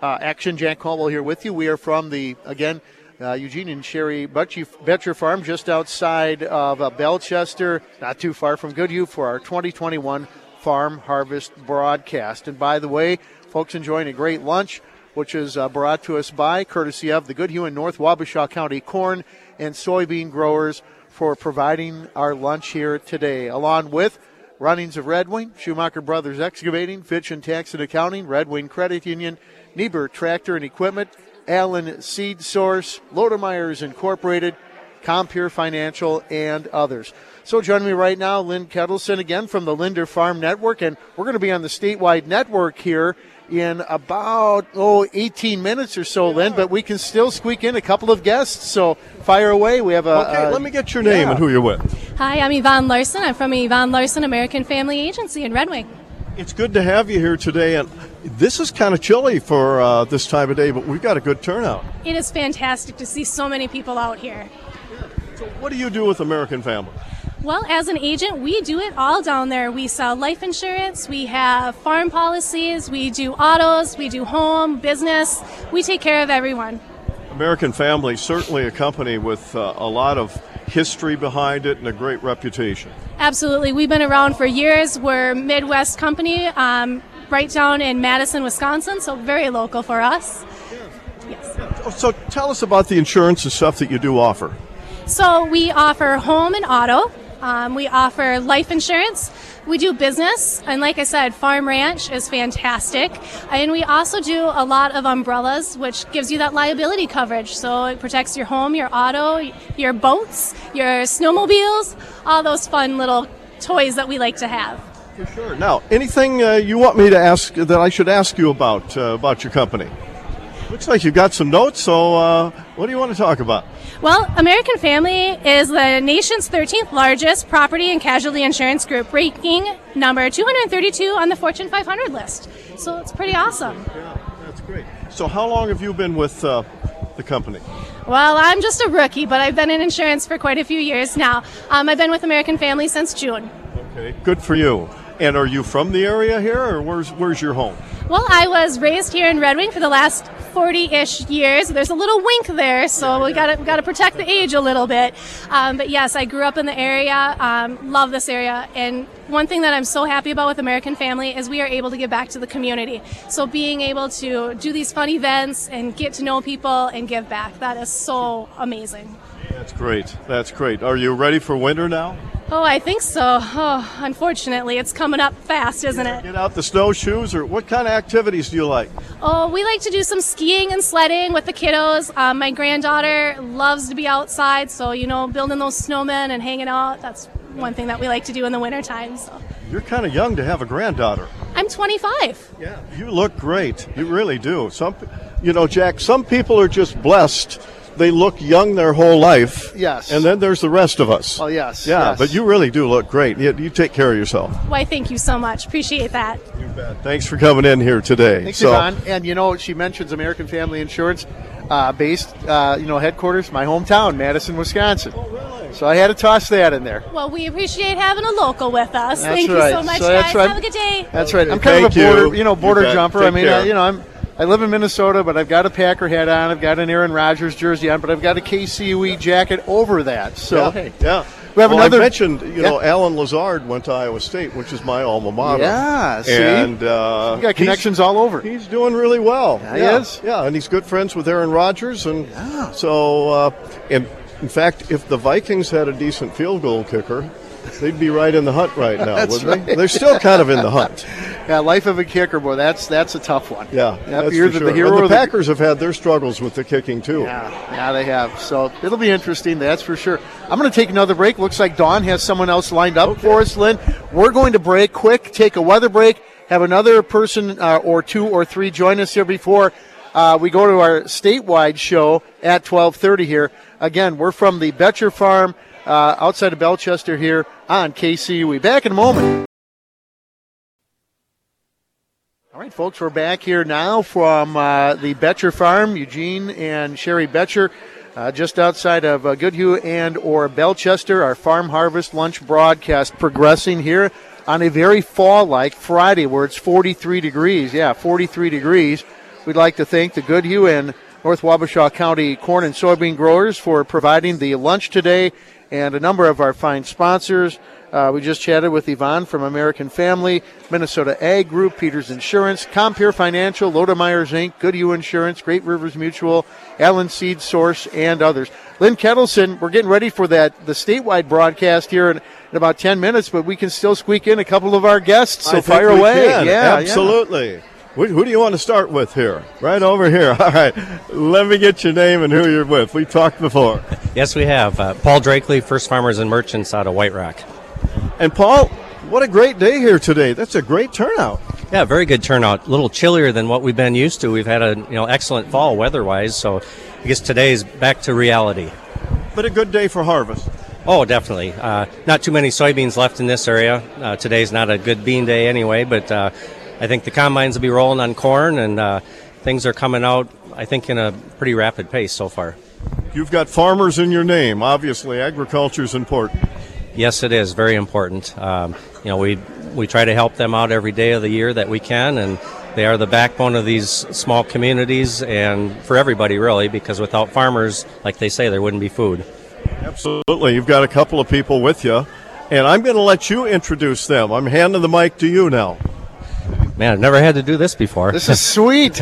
Uh, Action Jack Caldwell here with you. We are from the, again, uh, Eugene and Sherry Betcher Farm just outside of uh, Bellechester, not too far from Goodhue for our 2021 Farm Harvest broadcast. And by the way, folks enjoying a great lunch, which is uh, brought to us by courtesy of the Goodhue and North Wabasha County corn and soybean growers for providing our lunch here today, along with runnings of Red Wing, Schumacher Brothers Excavating, Fitch and Tax and Accounting, Red Wing Credit Union, Niebuhr Tractor and Equipment, Allen Seed Source, Lodermeyers Incorporated, Compeer Financial, and others. So joining me right now, Lynn Ketelsen again from the Linder Farm Network, and we're going to be on the statewide network here in about oh 18 minutes or so, Lynn. But we can still squeak in a couple of guests. So fire away. We have a. Okay, let me get your name yeah. and who you're with. Hi, I'm Yvonne Larson. I'm from Yvonne Larson American Family Agency in Red Wing. It's good to have you here today, and this is kind of chilly for uh, this time of day, but we've got a good turnout. It is fantastic to see so many people out here. So, what do you do with American Family? Well, as an agent, we do it all down there. We sell life insurance, we have farm policies, we do autos, we do home, business. We take care of everyone. American Family, certainly a company with uh, a lot of history behind it and a great reputation. Absolutely. We've been around for years. We're Midwest company, um, right down in Madison, Wisconsin, so very local for us. Yes. So tell us about the insurance and stuff that you do offer. So we offer home and auto. Um, we offer life insurance. We do business, and like I said, farm ranch is fantastic. And we also do a lot of umbrellas, which gives you that liability coverage. So it protects your home, your auto, your boats, your snowmobiles, all those fun little toys that we like to have. For sure. Now, anything uh, you want me to ask that I should ask you about uh, about your company? Looks like you've got some notes. So, uh, what do you want to talk about? Well, American Family is the nation's 13th largest property and casualty insurance group, ranking number 232 on the Fortune 500 list. So it's pretty awesome. Yeah, that's great. So, how long have you been with uh, the company? Well, I'm just a rookie, but I've been in insurance for quite a few years now. Um, I've been with American Family since June. Okay, good for you. And are you from the area here, or where's where's your home? Well, I was raised here in Red Wing for the last 40-ish years. There's a little wink there, so we got to got to protect the age a little bit. Um, but yes, I grew up in the area. Um, love this area, and one thing that I'm so happy about with American Family is we are able to give back to the community. So being able to do these fun events and get to know people and give back, that is so amazing. That's great. That's great. Are you ready for winter now? Oh, I think so. Oh, unfortunately, it's coming up fast, isn't it? Get out the snowshoes, or what kind of activities do you like? Oh, we like to do some skiing and sledding with the kiddos. Um, my granddaughter loves to be outside, so you know, building those snowmen and hanging out. That's one thing that we like to do in the wintertime. So. You're kind of young to have a granddaughter. I'm 25. Yeah, you look great. You really do. Some, you know, Jack. Some people are just blessed they look young their whole life. Yes. And then there's the rest of us. Oh, yes. Yeah, yes. but you really do look great. You, you, take care of yourself. Why, thank you so much. Appreciate that. You bet. Thanks for coming in here today. Thanks, so, Yvonne. And, you know, she mentions American Family Insurance. Uh, based, uh, you know, headquarters, my hometown, Madison, Wisconsin. Oh, really? So I had to toss that in there. Well, we appreciate having a local with us. That's Thank right. you so much, so guys. Right. Have a good day. That's right. I'm Thank kind of a border, you, you know, border you jumper. Take I mean. I, you know, I'm I live in Minnesota, but I've got a Packer hat on. I've got an Aaron Rodgers jersey on, but I've got a KCUE jacket over that. So yeah, hey, yeah. We have well, another. I mentioned, you yeah. know, Allen Lazard went to Iowa State, which is my alma mater. Yeah, see? and uh, you got connections all over. He's doing really well. Yeah, yeah, he is. Yeah, and he's good friends with Aaron Rodgers, and yeah. so, uh, and in fact, if the Vikings had a decent field goal kicker, they'd be right in the hunt right now, wouldn't right. they? They're still kind of in the hunt. Yeah, life of a kicker, boy, that's that's a tough one. Yeah, yeah that's for the, sure. the hero. And the of the- Packers have had their struggles with the kicking too. Yeah, yeah, they have. So it'll be interesting, that's for sure. I'm going to take another break. Looks like Dawn has someone else lined up for us, Lynn. We're going to break quick, take a weather break, have another person uh, or two or three join us here before uh, we go to our statewide show at 12:30 here. Again, we're from the Betcher Farm uh, outside of Bellechester here on KCUE. Back in a moment. All right, folks, we're back here now from uh, the Betcher Farm. Eugene and Sherry Betcher, uh, just outside of uh, Goodhue and or Bellechester. Our farm harvest lunch broadcast progressing here on a very fall-like Friday, where it's 43 degrees. Yeah, 43 degrees. We'd like to thank the Goodhue and North Wabasha County corn and soybean growers for providing the lunch today, and a number of our fine sponsors. Uh, we just chatted with Yvonne from American Family, Minnesota Ag Group, Peters Insurance, Compeer Financial, Lodemeyers Inc., Goodhue Insurance, Great Rivers Mutual, Allen Seed Source, and others. Lynn Ketelsen, we're getting ready for that the statewide broadcast here in, in about 10 minutes, but we can still squeak in a couple of our guests, so I fire away. can. Yeah, absolutely. Who, who do you want to start with here? Right over here. All right. Let me get your name and who you're with. We talked before. Yes, we have. Uh, Paul Drakely, First Farmers and Merchants out of White Rock. And Paul, what a great day here today. That's a great turnout. Yeah, very good turnout. A little chillier than what we've been used to. We've had a you know excellent fall weather-wise, so I guess today's back to reality. But a good day for harvest. Oh, definitely. Uh, not too many soybeans left in this area. Uh, today's not a good bean day anyway, but uh, I think the combines will be rolling on corn, and uh, things are coming out. I think in a pretty rapid pace so far. You've got farmers in your name. Obviously, agriculture is important. Yes, it is very important. Um, you know, we we try to help them out every day of the year that we can, and they are the backbone of these small communities and for everybody really. Because without farmers, like they say, there wouldn't be food. Absolutely. You've got a couple of people with you, and I'm going to let you introduce them. I'm handing the mic to you now. Man, I've never had to do this before. This is sweet.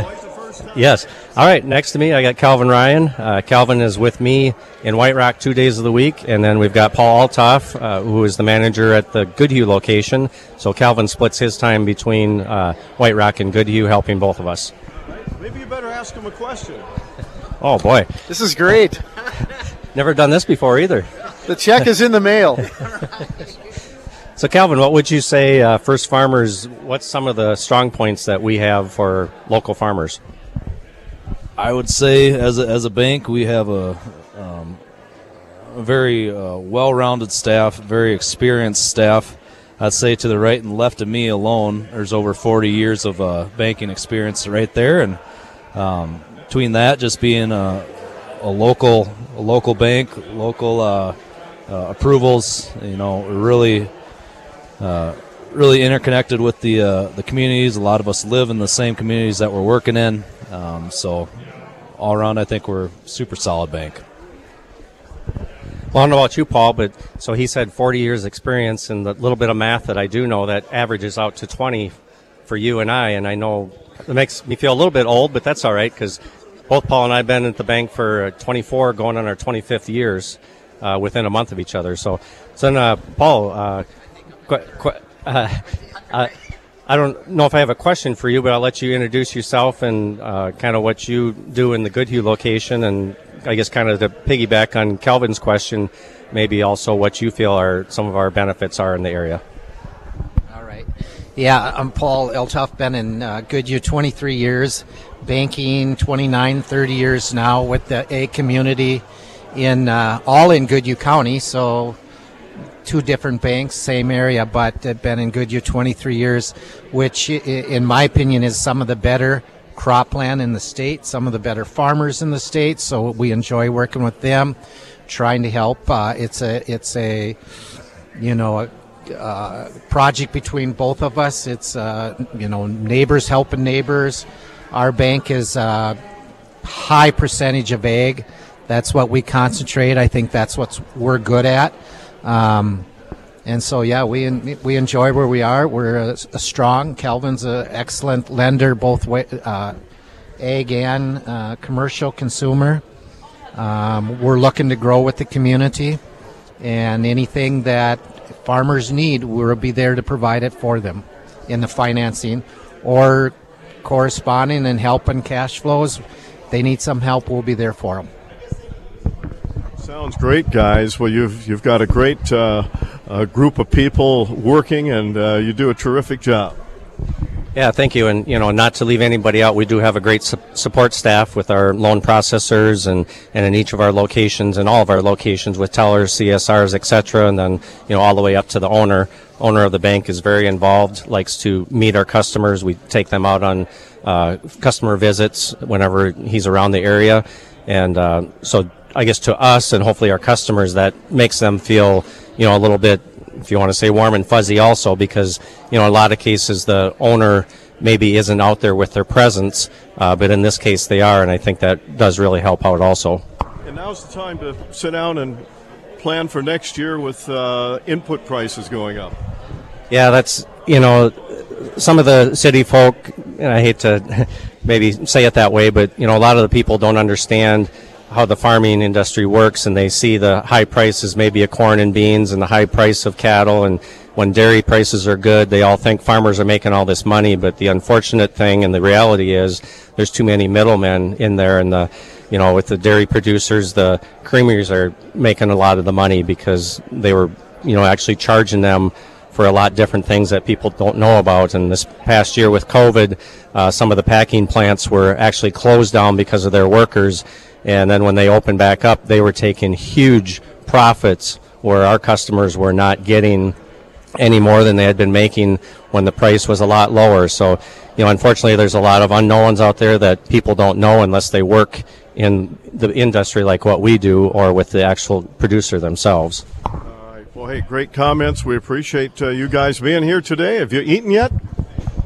yes. All right. Next to me, I got Calvin Ryan. Uh, Calvin is with me in White Rock two days of the week, and then we've got Paul Altoff, uh, who is the manager at the Goodhue location. So Calvin splits his time between uh, White Rock and Goodhue, helping both of us. Maybe you better ask him a question. Oh boy, this is great. Never done this before either. The check is in the mail. So, Calvin, what would you say, uh, First Farmers? What's some of the strong points that we have for local farmers? I would say, as a, as a bank, we have a, um, a very uh, well-rounded staff, very experienced staff. I'd say to the right and left of me alone, there's over 40 years of uh, banking experience right there, and um, between that, just being a, a local a local bank, local uh, uh, approvals, you know, really uh, really interconnected with the uh, the communities. A lot of us live in the same communities that we're working in. Um, so all around, I think we're super solid bank. Well, I don't know about you, Paul, but so he said 40 years experience, and the little bit of math that I do know that averages out to 20 for you and I, and I know it makes me feel a little bit old, but that's all right because both Paul and I have been at the bank for 24, going on our 25th years, uh, within a month of each other. So, so then, uh, Paul, uh, uh, I don't know if I have a question for you, but I'll let you introduce yourself and uh, kind of what you do in the Goodhue location, and I guess kind of to piggyback on Calvin's question, maybe also what you feel are some of our benefits are in the area. All right. Yeah, I'm Paul Eltoff. Been in uh, Goodhue 23 years, banking 29, 30 years now with the A community in uh, all in Goodhue County. So two different banks, same area, but uh, been in Goodhue 23 years, which, in my opinion, is some of the better cropland in the state, some of the better farmers in the state. So we enjoy working with them, trying to help. Uh, it's a it's a you know a uh, project between both of us. It's uh, you know neighbors helping neighbors. Our bank is a uh, high percentage of ag. That's what we concentrate. I think that's what we're good at. Um, and so, yeah, we we enjoy where we are. We're a, a strong. Calvin's an excellent lender, both way, uh, ag and uh, commercial consumer. Um, we're looking to grow with the community, and anything that farmers need, we'll be there to provide it for them in the financing or corresponding and helping cash flows. They need some help, we'll be there for them. Sounds great, guys. Well, you've you've got a great uh, uh, group of people working, and uh, you do a terrific job. Yeah, thank you. And you know, not to leave anybody out, we do have a great su- support staff with our loan processors, and, and in each of our locations, and all of our locations with tellers, CSRs, etc. And then you know, all the way up to the owner. Owner of the bank is very involved, likes to meet our customers. We take them out on uh, customer visits whenever he's around the area, and uh, so I guess to us and hopefully our customers that makes them feel you know a little bit if you want to say warm and fuzzy also because you know a lot of cases the owner maybe isn't out there with their presence uh, but in this case they are and I think that does really help out also. And now's the time to sit down and plan for next year with uh, input prices going up. Yeah, that's you know some of the city folk and I hate to maybe say it that way but you know a lot of the people don't understand how the farming industry works and they see the high prices maybe of corn and beans and the high price of cattle and when dairy prices are good they all think farmers are making all this money but the unfortunate thing and the reality is there's too many middlemen in there and the you know with the dairy producers the creameries are making a lot of the money because they were you know actually charging them for a lot different things that people don't know about. And this past year with COVID, uh, some of the packing plants were actually closed down because of their workers and then when they opened back up, they were taking huge profits where our customers were not getting any more than they had been making when the price was a lot lower. So, you know, unfortunately, there's a lot of unknowns out there that people don't know unless they work in the industry like what we do or with the actual producer themselves. All right. Well, hey, great comments. We appreciate uh, you guys being here today. Have you eaten yet?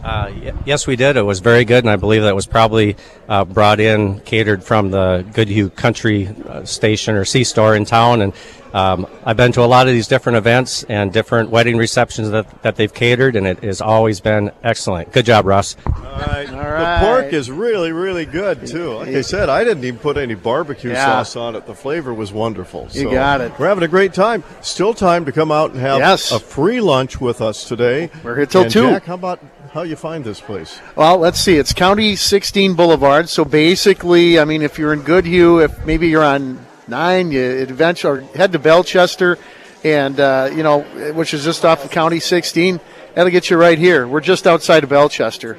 Uh, y- yes, we did. It was very good, and I believe that was probably uh, brought in, catered from the Goodhue Country uh, Station or C store in town. And um, I've been to a lot of these different events and different wedding receptions that, that they've catered, and it has always been excellent. Good job, Russ. All right. The pork is really, really good too. Like I said, I didn't even put any barbecue Yeah. sauce on it. The flavor was wonderful. You got it. We're having a great time. Still time to come out and have Yes. a free lunch with us today. We're here till And 2. Jack, how about how you find this place? Well, let's see. It's County 16 Boulevard. So basically, I mean, if you're in Goodhue, if maybe you're on 9, you eventually head to Bellechester, and, uh, you know, which is just off of County 16. That'll get you right here. We're just outside of Bellechester.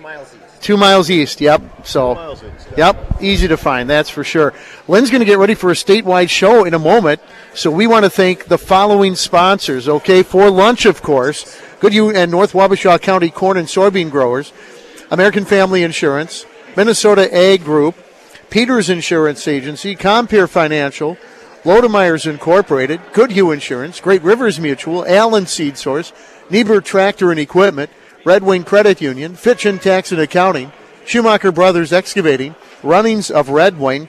Two miles east, yep. So, yep, easy to find, that's for sure. Lynn's going to get ready for a statewide show in a moment. So, we want to thank the following sponsors, okay? For lunch, of course, Goodhue and North Wabasha County corn and soybean growers, American Family Insurance, Minnesota Ag Group, Peters Insurance Agency, Compeer Financial, Lodemeyers Incorporated, Goodhue Insurance, Great Rivers Mutual, Allen Seed Source, Niebuhr Tractor and Equipment, Red Wing Credit Union, Fitch and Tax and Accounting, Schumacher Brothers Excavating, Runnings of Red Wing,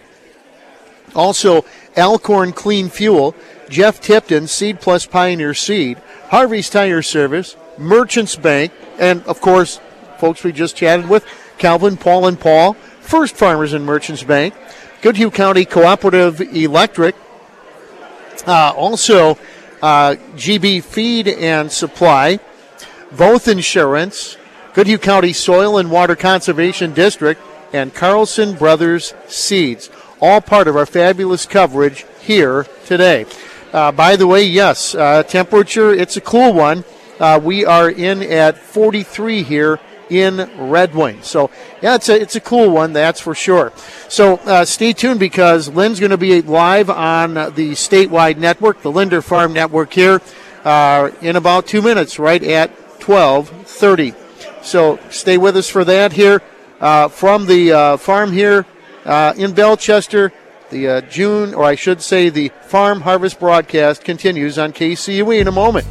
also Alcorn Clean Fuel, Jeff Tipton, Seed Plus Pioneer Seed, Harvey's Tire Service, Merchants Bank, and of course, folks we just chatted with, Calvin, Paul, and Paul, First Farmers and Merchants Bank, Goodhue County Cooperative Electric, uh, also uh, GB Feed and Supply, Voth Insurance, Goodhue County Soil and Water Conservation District, and Carlson Brothers Seeds. All part of our fabulous coverage here today. Uh, by the way, yes, uh, temperature, it's a cool one. Uh, we are in at 43 here in Red Wing. So, yeah, it's a, it's a cool one, that's for sure. So, uh, stay tuned because Lynn's going to be live on the statewide network, the Linder Farm Network here, uh, in about two minutes, right at 1230. So, stay with us for that here uh, from the farm here in Bellechester. The uh, June, or I should say, the farm harvest broadcast continues on KCUE in a moment.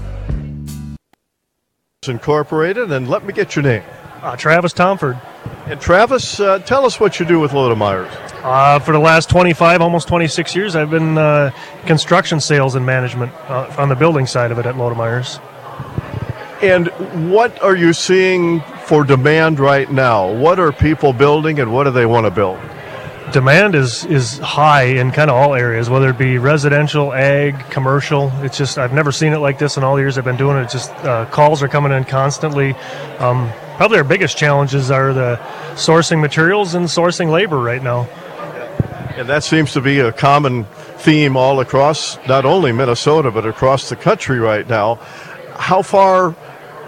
Incorporated, and let me get your name. Uh, Travis Tomford. And Travis, uh, tell us what you do with Lodemeyers. Uh, for the last 25, almost 26 years, I've been uh, construction sales and management uh, on the building side of it at Lodemeyers. And what are you seeing for demand right now? What are people building, and what do they want to build? Demand is is high in kind of all areas, whether it be residential, ag, commercial. It's just I've never seen it like this in all the years I've been doing it. Just uh, calls are coming in constantly. Um, probably our biggest challenges are the sourcing materials and sourcing labor right now. And that seems to be a common theme all across not only Minnesota, but across the country right now. How far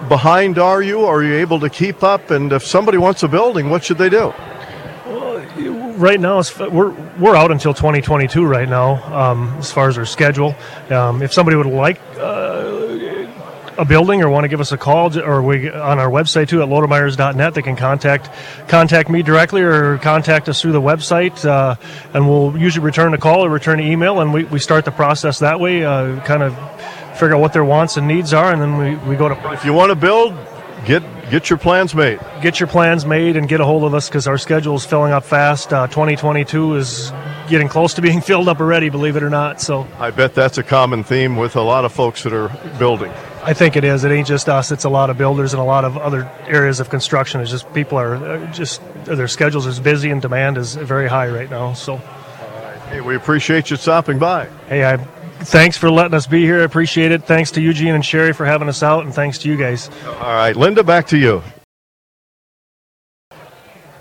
behind are you? Are you able to keep up? And if somebody wants a building, what should they do? Right now we're we're out until 2022 right now um, as far as our schedule. Um, if somebody would like uh, a building or want to give us a call or we on our website too at lodermeyers.net they can contact contact me directly or contact us through the website uh, and we'll usually return a call or return an email and we, we start the process that way uh, kind of figure out what their wants and needs are and then we, we go to If you want to build, get get your plans made. get your plans made and get a hold of us because our schedule is filling up fast. Uh, 2022 is getting close to being filled up already, believe it or not. So I bet that's a common theme with a lot of folks that are building. I think it is. It ain't just us. It's a lot of builders and a lot of other areas of construction. It's just people are uh, just their schedules is busy and demand is very high right now. So Hey, we appreciate you stopping by. hey, I thanks for letting us be here. I appreciate it. Thanks to Eugene and Sherry for having us out, and thanks to you guys. All right, Linda, back to you.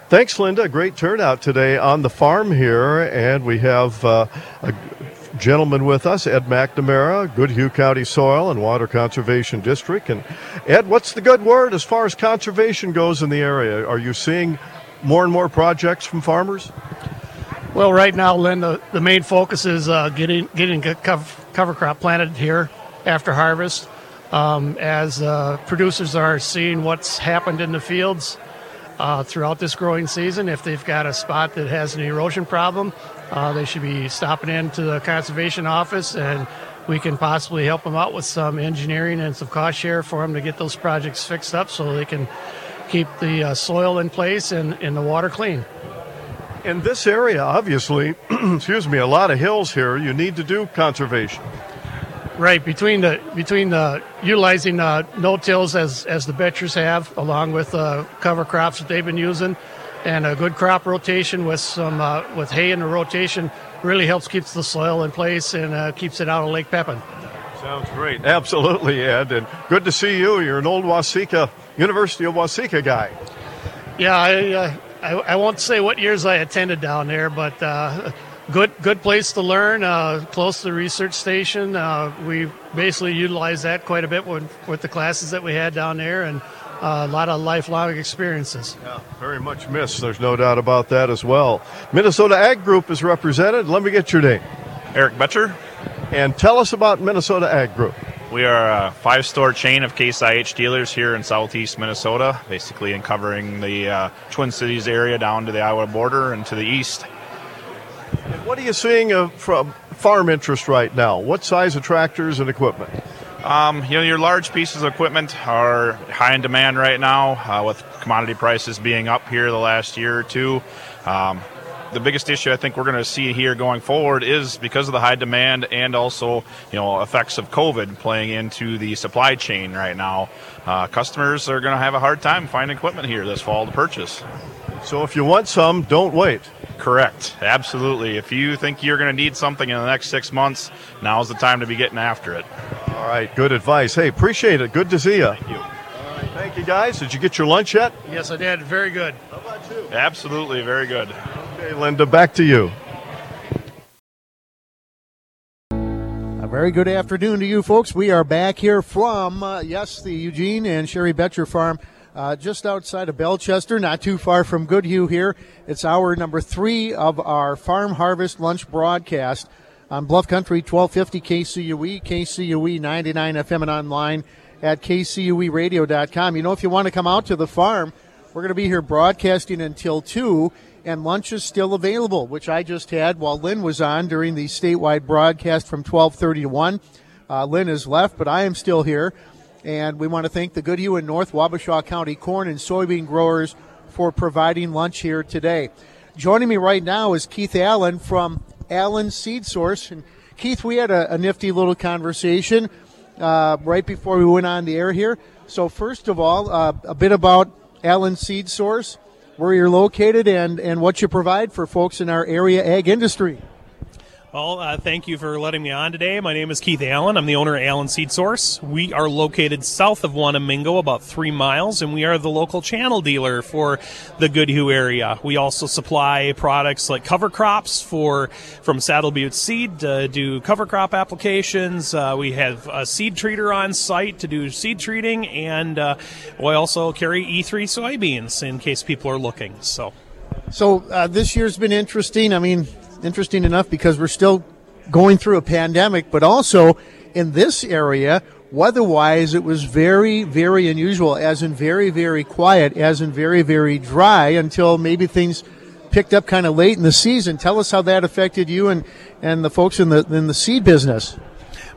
Thanks, Linda. Great turnout today on the farm here, and we have uh, a gentleman with us, Ed McNamara, Goodhue County Soil and Water Conservation District. And Ed, what's the good word as far as conservation goes in the area? Are you seeing more and more projects from farmers? Well, right now, Lynn, the, the main focus is uh, getting getting cover, cover crop planted here. after harvest. Um, as uh, producers are seeing what's happened in the fields uh, throughout this growing season, if they've got a spot that has an erosion problem, uh, they should be stopping into the conservation office and we can possibly help them out with some engineering and some cost share for them to get those projects fixed up so they can keep the uh, soil in place and, and the water clean. In this area, obviously, excuse me, a lot of hills here. You need to do conservation. Right between the between the utilizing uh, no-tills as as the Betchers have, along with uh, cover crops that they've been using, and a good crop rotation with some uh, with hay in the rotation really helps keeps the soil in place and uh, keeps it out of Lake Pepin. Sounds great. Absolutely, Ed. And good to see you. You're an old Waseca, University of Waseca guy. Yeah, I, uh, I, I won't say what years I attended down there, but uh, good good place to learn. Uh, close to the research station. Uh, we basically utilized that quite a bit with, with the classes that we had down there, and uh, a lot of lifelong experiences. Yeah, very much missed. There's no doubt about that as well. Minnesota Ag Group is represented. Let me get your name. Eric Betcher. And tell us about Minnesota Ag Group. We are a five store chain of Case IH dealers here in southeast Minnesota, basically in covering the uh, Twin Cities area down to the Iowa border and to the east. What are you seeing uh, from farm interest right now? What size of tractors and equipment? Um, you know, your large pieces of equipment are high in demand right now, uh, with commodity prices being up here the last year or two. Um, the biggest issue I think we're going to see here going forward is because of the high demand and also you know effects of COVID playing into the supply chain right now. Uh, customers are going to have a hard time finding equipment here this fall to purchase. So if you want some, don't wait. Correct. Absolutely. If you think you're going to need something in the next six months, now's the time to be getting after it. All right. Good advice. Hey, appreciate it. Good to see you. Thank you. Thank you, guys. Did you get your lunch yet? Yes, I did. Very good. How about you? Absolutely. Very good. Okay, Linda, back to you. A very good afternoon to you folks. We are back here from, uh, yes, the Eugene and Sherry Betcher farm. Uh, just outside of Bellechester, not too far from Goodhue here. It's hour number three of our Farm Harvest Lunch broadcast on Bluff Country 1250 KCUE, KCUE 99 FM, and online at kcueradio.com. You know, if you want to come out to the farm, we're going to be here broadcasting until 2, and lunch is still available, which I just had while Lynn was on during the statewide broadcast from 1230 to 1. Uh, Lynn has left, but I am still here. And we want to thank the Goodhue and North Wabasha County corn and soybean growers for providing lunch here today. Joining me right now is Keith Allen from Allen Seed Source. And Keith, we had a, a nifty little conversation uh, right before we went on the air here. So, first of all, uh, a bit about Allen Seed Source, where you're located, and, and what you provide for folks in our area ag industry. Well, uh, thank you for letting me on today. My name is Keith Allen. I'm the owner of Allen Seed Source. We are located south of Wanamingo, about three miles, and we are the local channel dealer for the Goodhue area. We also supply products like cover crops for from Saddle Butte Seed to do cover crop applications. Uh, we have a seed treater on site to do seed treating, and uh, we also carry E3 soybeans in case people are looking. So. So uh, this year's been interesting. I mean, interesting enough because we're still going through a pandemic, but also in this area, weather-wise, it was very, very unusual, as in very, very quiet, as in very, very dry until maybe things picked up kind of late in the season. Tell us how that affected you and, and the folks in the in the seed business.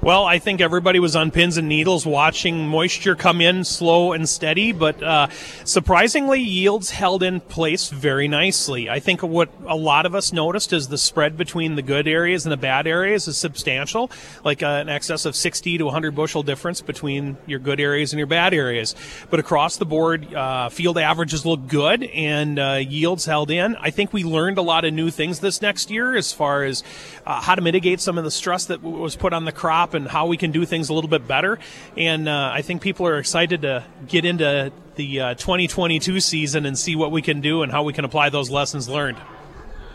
Well, I think everybody was on pins and needles watching moisture come in slow and steady, but uh, surprisingly, yields held in place very nicely. I think what a lot of us noticed is the spread between the good areas and the bad areas is substantial, like uh, an excess of 60 to 100 bushel difference between your good areas and your bad areas. But across the board, uh, field averages look good and uh, yields held in. I think we learned a lot of new things this next year as far as uh, how to mitigate some of the stress that was put on the crop and how we can do things a little bit better. And uh, I think people are excited to get into the uh, 2022 season and see what we can do and how we can apply those lessons learned.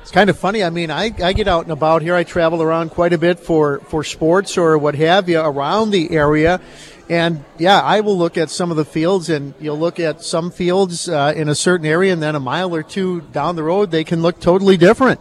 It's kind of funny. I mean, I, I get out and about here. I travel around quite a bit for, for sports or what have you around the area. And yeah, I will look at some of the fields, and you'll look at some fields uh, in a certain area, and then a mile or two down the road, they can look totally different.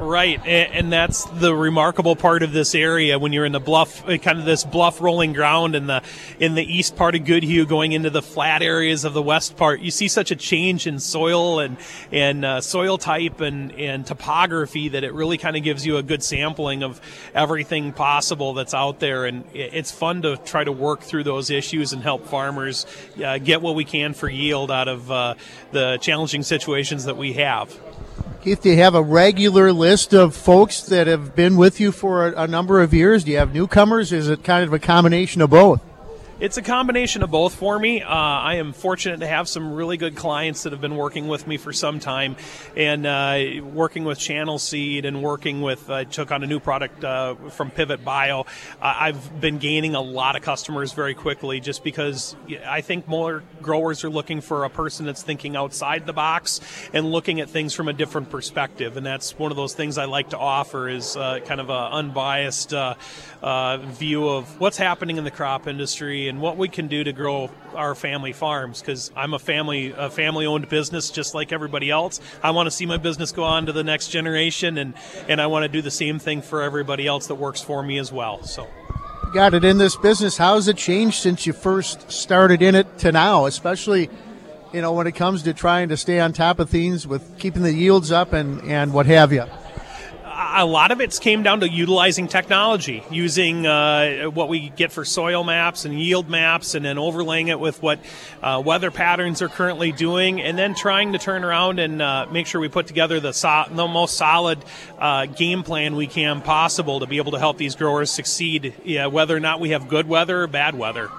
Right, and, that's the remarkable part of this area when you're in the bluff, uh, kind of this bluff rolling ground in the in the east part of Goodhue, going into the flat areas of the west part. You see such a change in soil and and uh, soil type and and topography that it really kind of gives you a good sampling of everything possible that's out there, and it's fun to try to work through those issues and help farmers uh, get what we can for yield out of uh, the challenging situations that we have. Keith, do you have a regular list of folks that have been with you for a, a number of years? Do you have newcomers? Is it kind of a combination of both? It's a combination of both for me. Uh, I am fortunate to have some really good clients that have been working with me for some time, and uh, working with Channel Seed and working with. I uh, took on a new product uh, from Pivot Bio. Uh, I've been gaining a lot of customers very quickly, just because I think more growers are looking for a person that's thinking outside the box and looking at things from a different perspective, and that's one of those things I like to offer is uh, kind of an unbiased view of what's happening in the crop industry and what we can do to grow our family farms because I'm a family a family owned business just like everybody else. I want to see my business go on to the next generation and and I want to do the same thing for everybody else that works for me as well. So got it in this business. How's it changed since you first started in it to now, especially you know when it comes to trying to stay on top of things with keeping the yields up and and what have you? A lot of it came down to utilizing technology, using uh, what we get for soil maps and yield maps, and then overlaying it with what uh, weather patterns are currently doing, and then trying to turn around and uh, make sure we put together the, so- the most solid uh, game plan we can possible to be able to help these growers succeed, yeah, whether or not we have good weather or bad weather.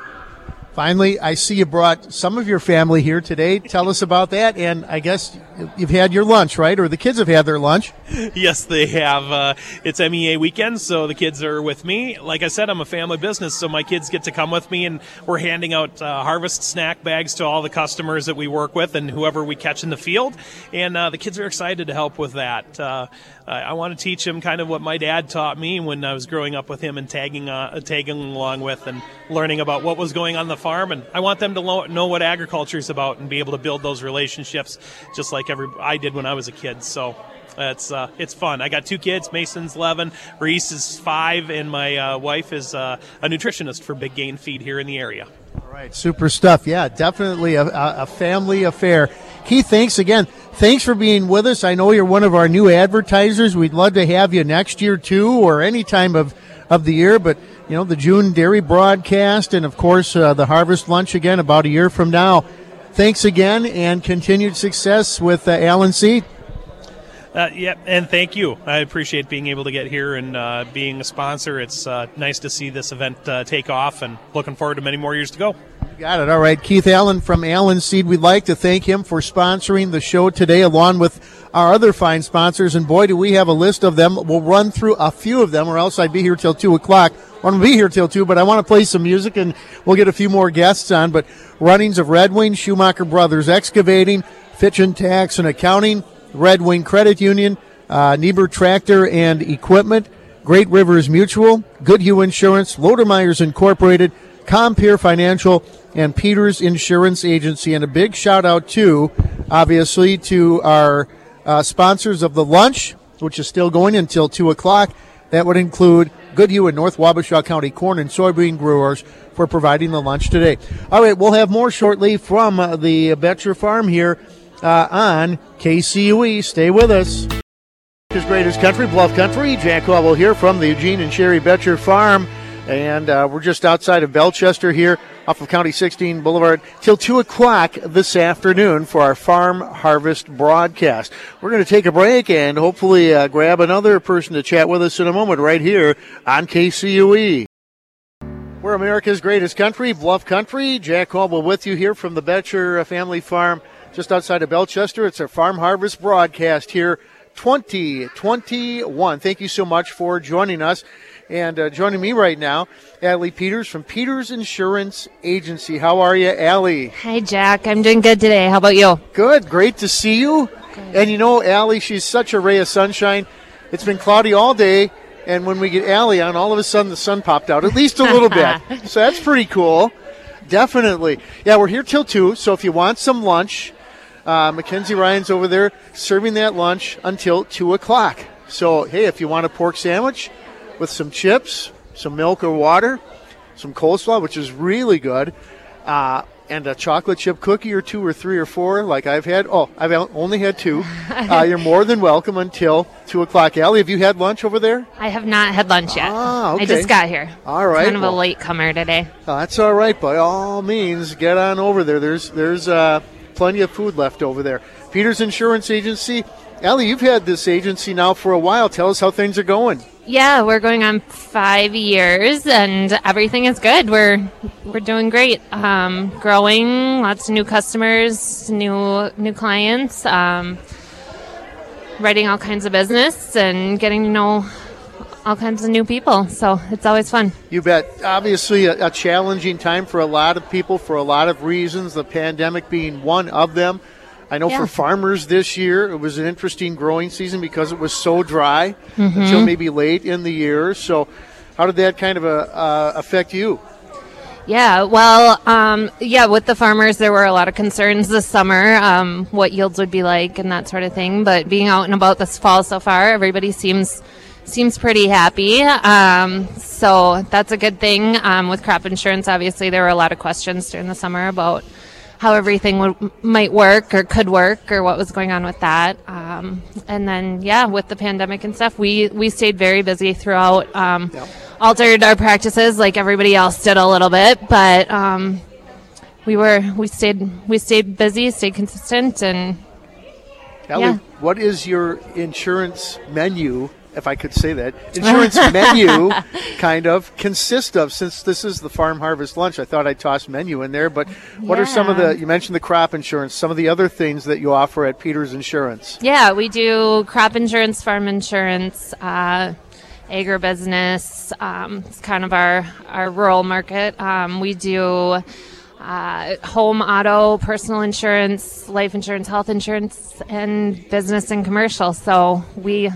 Finally, I see you brought some of your family here today. Tell us about that. And I guess you've had your lunch, right? Or the kids have had their lunch. yes, they have. Uh, it's MEA weekend, so the kids are with me. Like I said, I'm a family business, so my kids get to come with me, and we're handing out uh, harvest snack bags to all the customers that we work with and whoever we catch in the field. And uh, the kids are excited to help with that. I want to teach them kind of what my dad taught me when I was growing up with him and tagging uh, tagging along with and learning about what was going on the farm. And I want them to lo- know what agriculture is about and be able to build those relationships just like every I did when I was a kid. So it's uh, it's fun. I got two kids. Mason's eleven, Reese is five, and my uh, wife is uh, a nutritionist for Big Gain Feed here in the area. All right, super stuff. Yeah, definitely a, a family affair. Keith, thanks again. Thanks for being with us. I know you're one of our new advertisers. We'd love to have you next year too, or any time of, of the year. But you know, the June dairy broadcast, and of course uh, the harvest lunch again about a year from now. Thanks again, and continued success with uh, Allen Seed. Uh, yeah, and thank you. I appreciate being able to get here and uh, being a sponsor. It's uh, nice to see this event uh, take off, and looking forward to many more years to go. Got it. All right. Keith Allen from Allen Seed. We'd like to thank him for sponsoring the show today, along with our other fine sponsors. And boy, do we have a list of them. We'll run through a few of them, or else I'd be here till 2 o'clock. I want to be here till 2, but I want to play some music, and we'll get a few more guests on. But runnings of Red Wing, Schumacher Brothers Excavating, Fitch and Tax and Accounting, Red Wing Credit Union, uh, Niebuhr Tractor and Equipment, Great Rivers Mutual, Goodhue Insurance, Lodermeyers Incorporated, Compeer Financial, and Peters Insurance Agency. And a big shout out, too, obviously, to our uh, sponsors of the lunch, which is still going until 2 o'clock. That would include Goodhue and North Wabasha County corn and soybean growers for providing the lunch today. All right, we'll have more shortly from uh, the Betcher Farm here uh, on KCUE. Stay with us. Greatest country, Bluff Country. Jack Caldwell here from the Eugene and Sherry Betcher Farm. And uh, we're just outside of Bellechester here off of County 16 Boulevard till 2 o'clock this afternoon for our farm harvest broadcast. We're going to take a break and hopefully uh, grab another person to chat with us in a moment right here on KCUE. We're America's greatest country, Bluff Country. Jack Caldwell with you here from the Betcher Family Farm just outside of Bellechester. It's our Farm Harvest broadcast here 2021. Thank you so much for joining us. And uh, joining me right now, Allie Peters from Peters Insurance Agency. How are you, Allie? Hi, Jack. I'm doing good today. How about you? Good. Great to see you. Good. And you know, Allie, she's such a ray of sunshine. It's been cloudy all day, and when we get Allie on, all of a sudden the sun popped out, at least a little bit. So that's pretty cool. Definitely. Yeah, we're here till 2, so if you want some lunch, uh, Mackenzie Ryan's over there serving that lunch until 2 o'clock. So, hey, if you want a pork sandwich with some chips, some milk or water, some coleslaw, which is really good, uh, and a chocolate chip cookie or two or three or four, like I've had. Oh, I've only had two. Uh, you're more than welcome until two o'clock. Allie, have you had lunch over there? I have not had lunch yet. Ah, okay. I just got here. All right. Kind of well, a late comer today. uh, that's all right. By all means, get on over there. There's there's uh, plenty of food left over there. Peters Insurance Agency. Allie, you've had this agency now for a while. Tell us how things are going. Yeah, we're going on five years, and everything is good. We're we're doing great, um, growing, lots of new customers, new new clients, um, writing all kinds of business, and getting to know all kinds of new people. So it's always fun. You bet. Obviously, a, a challenging time for a lot of people for a lot of reasons, the pandemic being one of them. I know Yeah. for farmers this year, it was an interesting growing season because it was so dry Mhm. until maybe late in the year. So, how did that kind of uh, uh, affect you? Yeah, well, um, yeah, with the farmers, there were a lot of concerns this summer, um, what yields would be like and that sort of thing. But being out and about this fall so far, everybody seems seems pretty happy. Um, so that's a good thing. Um, with crop insurance, obviously, there were a lot of questions during the summer about how everything would, might work or could work or what was going on with that. Um, and then, yeah, with the pandemic and stuff, we, we stayed very busy throughout. Um, Altered our practices like everybody else did a little bit, but um, we were we stayed we stayed busy, stayed consistent, and Ellie, Yeah. what is your insurance menu, if I could say that, insurance menu kind of consist of? Since this is the farm harvest lunch, I thought I'd toss menu in there. But what are some of the, you mentioned the crop insurance, some of the other things that you offer at Peters Insurance? yeah, we do crop insurance, farm insurance, uh, agribusiness. Um, it's kind of our our rural market. Um, we do. Uh, home, auto, personal insurance, life insurance, health insurance, and business and commercial. So we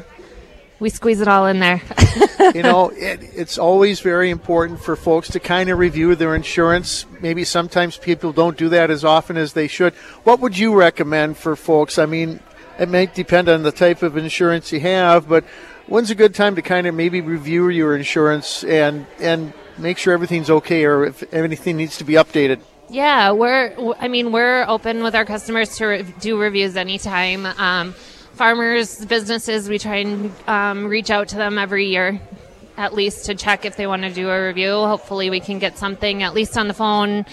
we squeeze it all in there. you know, it, it's always very important for folks to kind of review their insurance. Maybe sometimes people don't do that as often as they should. What would you recommend for folks? I mean, it may depend on the type of insurance you have, but when's a good time to kind of maybe review your insurance and and make sure everything's okay or if anything needs to be updated? Yeah, we're. I mean, we're open with our customers to re- do reviews anytime. Um, farmers, businesses, we try and um, reach out to them every year, at least to check if they want to do a review. Hopefully, we can get something at least on the phone,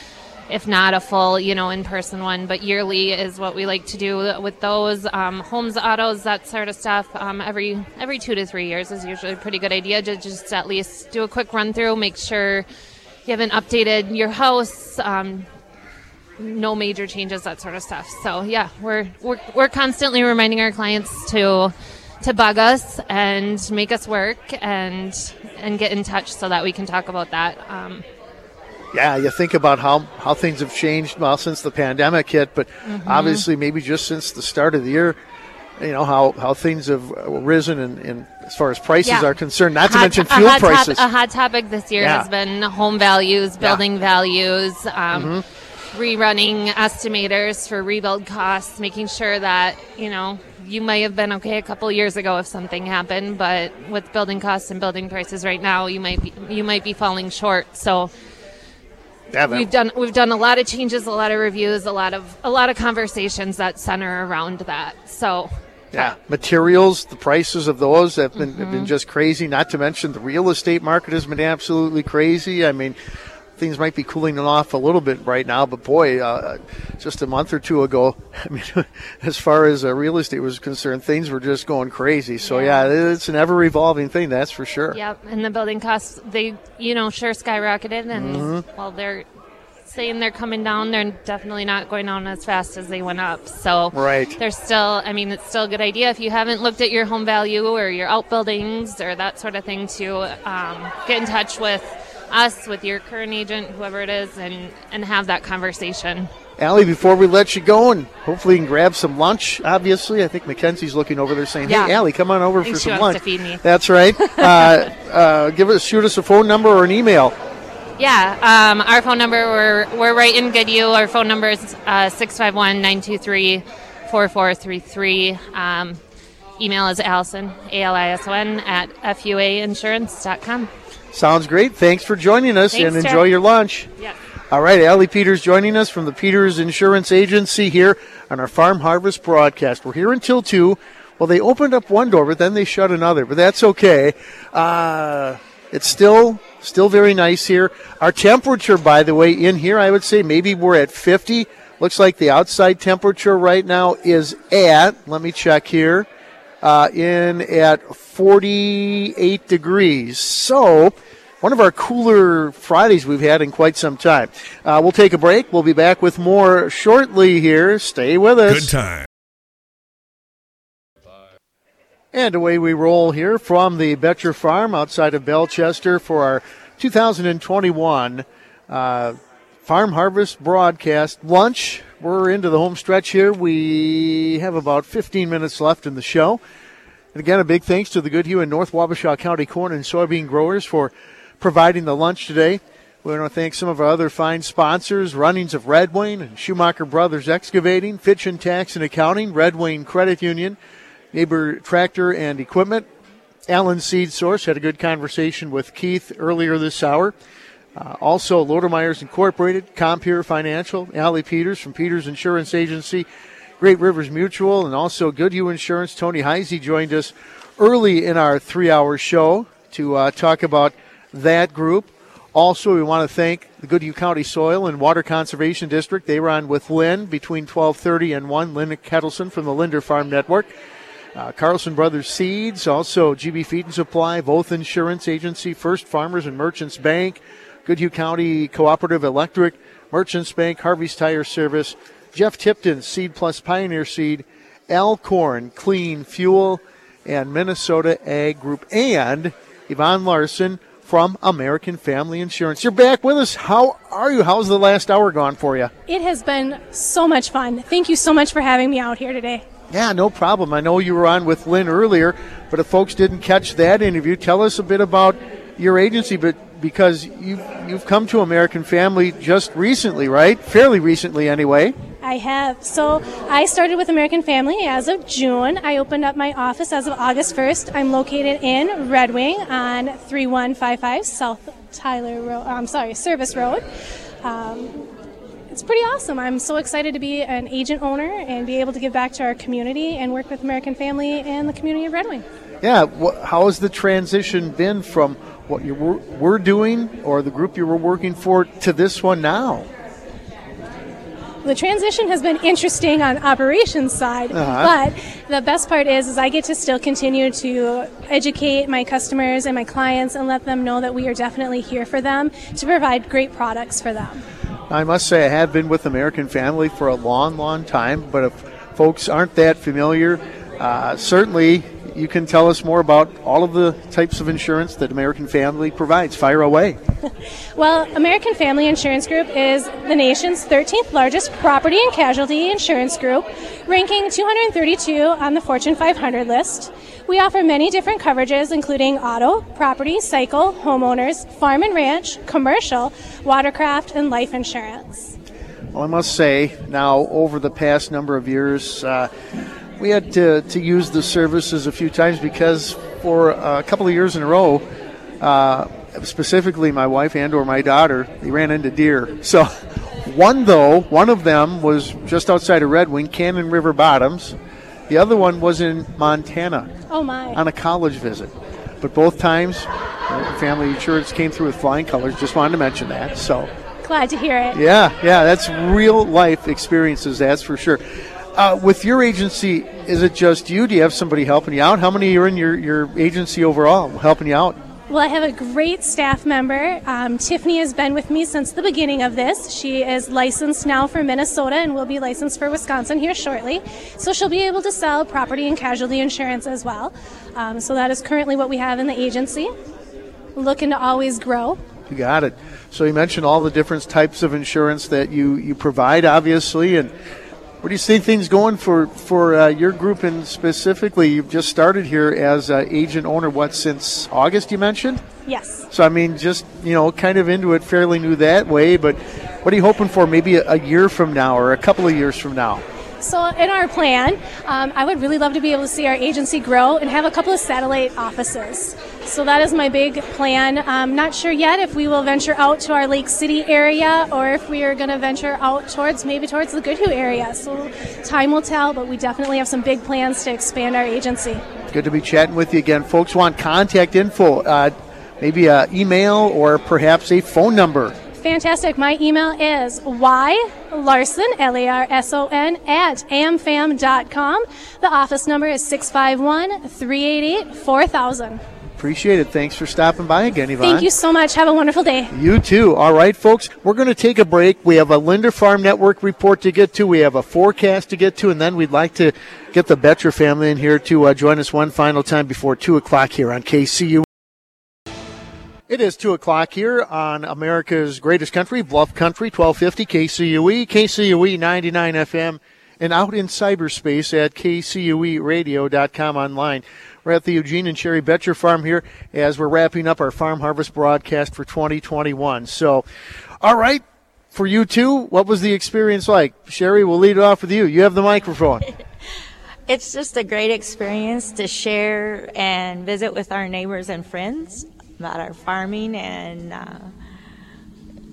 if not a full, you know, in-person one. But yearly is what we like to do with those um, homes, autos, that sort of stuff. Um, every every two to three years is usually a pretty good idea to just at least do a quick run through, make sure you haven't updated your house, um, no major changes, that sort of stuff. So yeah, we're we're, we're constantly reminding our clients to to bug us and make us work and and get in touch so that we can talk about that. Um, Yeah, you think about how, how things have changed well since the pandemic hit, but Mhm. obviously maybe just since the start of the year, you know how, how things have risen in, in as far as prices Yeah. are concerned. Not to hot- mention a fuel top- prices. a hot topic this year Yeah. has been home values, building values, um, Mhm. Rerunning estimators for rebuild costs, making sure that you know you might have been okay a couple years ago if something happened, but with building costs and building prices right now, you might be you might be falling short. So. Yeah, We've done we've done a lot of changes, a lot of reviews, a lot of a lot of conversations that center around that. So Yeah, materials, the prices of those have been, have been Mhm. just crazy. Not to mention the real estate market has been absolutely crazy. I mean, things might be cooling off a little bit right now, but boy, uh, just a month or two ago, I mean, as far as uh, real estate was concerned, things were just going crazy. So yeah, it's an ever evolving thing, that's for sure. Yep, and the building costs they you know sure skyrocketed, and Mhm. while they're saying they're coming down, they're definitely not going down as fast as they went up. So Right. they're still. I mean, it's still a good idea if you haven't looked at your home value or your outbuildings or that sort of thing to um, get in touch with us, with your current agent, whoever it is, and and have that conversation. Allie, before we let you go, and hopefully you can grab some lunch. Obviously, I think Mackenzie's looking over there saying, "Hey, Yeah. Allie, come on over for some lunch." to feed me. That's right. uh, uh, give us, shoot us a phone number or an email. Yeah, um, our phone number, we're, we're right in Goodhue. Our phone number is uh, 651 923 4433. Um, email is Allison, A L I S O N, at FUAinsurance.com. Sounds great. Thanks for joining us Thanks, and Jeff. enjoy your lunch. Yeah. All right, Allie Peters joining us from the Peters Insurance Agency here on our Farm Harvest broadcast. We're here until 2. Well, they opened up one door, but then they shut another, but that's okay. Uh, it's still still very nice here. Our temperature, by the way, in here, I would say maybe we're at 50. Looks like the outside temperature right now is at, let me check here, uh, in at 48 degrees. So, one of our cooler Fridays we've had in quite some time. Uh, we'll take a break. We'll be back with more shortly here. Stay with us. Good time. And away we roll here from the Betcher Farm outside of Bellechester for our 2021 uh, Farm Harvest broadcast lunch. We're into the home stretch here. We have about 15 minutes left in the show. And again, a big thanks to the Goodhue and North Wabasha County corn and soybean growers for providing the lunch today. We want to thank some of our other fine sponsors, Runnings of Red Wing and Schumacher Brothers Excavating, Fitch and Tax and Accounting, Red Wing Credit Union, Niebuhr Tractor and Equipment, Allen Seed Source. Had a good conversation with Keith earlier this hour. Uh, also, Loader Myers Incorporated, Compeer Financial, Allie Peters from Peters Insurance Agency, Great Rivers Mutual, and also Goodhue Insurance. Tony Heisey joined us early in our three hour show to uh, talk about that group. Also, we want to thank the Goodhue County Soil and Water Conservation District. They were on with Lynn between 12:30 and 1. Lynn Ketelsen from the Linder Farm Network. Uh, Carlson Brothers Seeds, also GB Feed and Supply, Voth Insurance Agency, First Farmers and Merchants Bank, Goodhue County Cooperative Electric, Merchants Bank, Harvey's Tire Service, Jeff Tipton, Seed Plus Pioneer Seed, Alcorn Clean Fuel, and Minnesota Ag Group, and Yvonne Larson from American Family Insurance. You're back with us. How are you? How's the last hour gone for you? It has been so much fun. Thank you so much for having me out here today. Yeah, no problem. I know you were on with Lynn earlier, but if folks didn't catch that interview, tell us a bit about your agency. But because you you've come to American Family just recently, right? Fairly recently, anyway. I have. So I started with American Family as of June. I opened up my office as of August 1st. I'm located in Red Wing on 3155 South Tyler Road. I'm sorry, Service Road. Um, it's pretty awesome. I'm so excited to be an agent owner and be able to give back to our community and work with American Family and the community of Red Wing. Yeah. How has the transition been from what you were, were doing or the group you were working for to this one now? The transition has been interesting on operations side, Uh-huh. but the best part is, is I get to still continue to educate my customers and my clients and let them know that we are definitely here for them to provide great products for them. I must say, I have been with American Family for a long, long time, but if folks aren't that familiar, uh, certainly you can tell us more about all of the types of insurance that American Family provides. Fire away. Well, American Family Insurance Group is the nation's 13th largest property and casualty insurance group, ranking 232 on the Fortune 500 list. We offer many different coverages, including auto, property, cycle, homeowners, farm and ranch, commercial, watercraft, and life insurance. Well, I must say, now over the past number of years, uh, we had to, to use the services a few times because for a couple of years in a row, uh, specifically my wife and or my daughter, they ran into deer. So one though, one of them was just outside of Red Wing, Cannon River Bottoms. The other one was in Montana Oh my. on a college visit. But both times, uh, family insurance came through with flying colors. Just wanted to mention that. So Glad to hear it. yeah, yeah, that's real life experiences, that's for sure. Uh, with your agency, is it just you? Do you have somebody helping you out? How many are in your, your agency overall helping you out? Well, I have a great staff member. Um, Tiffany has been with me since the beginning of this. She is licensed now for Minnesota and will be licensed for Wisconsin here shortly. So she'll be able to sell property and casualty insurance as well. Um, so that is currently what we have in the agency. Looking to always grow. You got it. So you mentioned all the different types of insurance that you, you provide, obviously, and where do you see things going for for uh, your group and specifically? You've just started here as uh, agent owner. What since August? You mentioned. Yes. So I mean, just you know, kind of into it, fairly new that way. But what are you hoping for? Maybe a, a year from now or a couple of years from now? So, in our plan, um, I would really love to be able to see our agency grow and have a couple of satellite offices. So, that is my big plan. I'm not sure yet if we will venture out to our Lake City area or if we are going to venture out towards maybe towards the Goodhue area. So, time will tell, but we definitely have some big plans to expand our agency. Good to be chatting with you again. Folks want contact info, uh, maybe an email or perhaps a phone number. Fantastic. My email is y larson l a r s o n at amfam.com. The office number is 651 388 4000. Appreciate it. Thanks for stopping by again, Yvonne. Thank you so much. Have a wonderful day. You too. All right, folks. We're going to take a break. We have a Linder Farm Network report to get to. We have a forecast to get to, and then we'd like to get the Betcher family in here to uh, join us one final time before two o'clock here on KCUE. It is 2 o'clock here on America's greatest country, Bluff Country, 1250 KCUE, KCUE 99 FM, and out in cyberspace at kcueradio.com online. We're at the Eugene and Sherry Betcher Farm here as we're wrapping up our farm harvest broadcast for 2021. So, all right, for you two, what was the experience like? Sherry, we'll lead it off with you. You have the microphone. It's just a great experience to share and visit with our neighbors and friends about our farming and uh,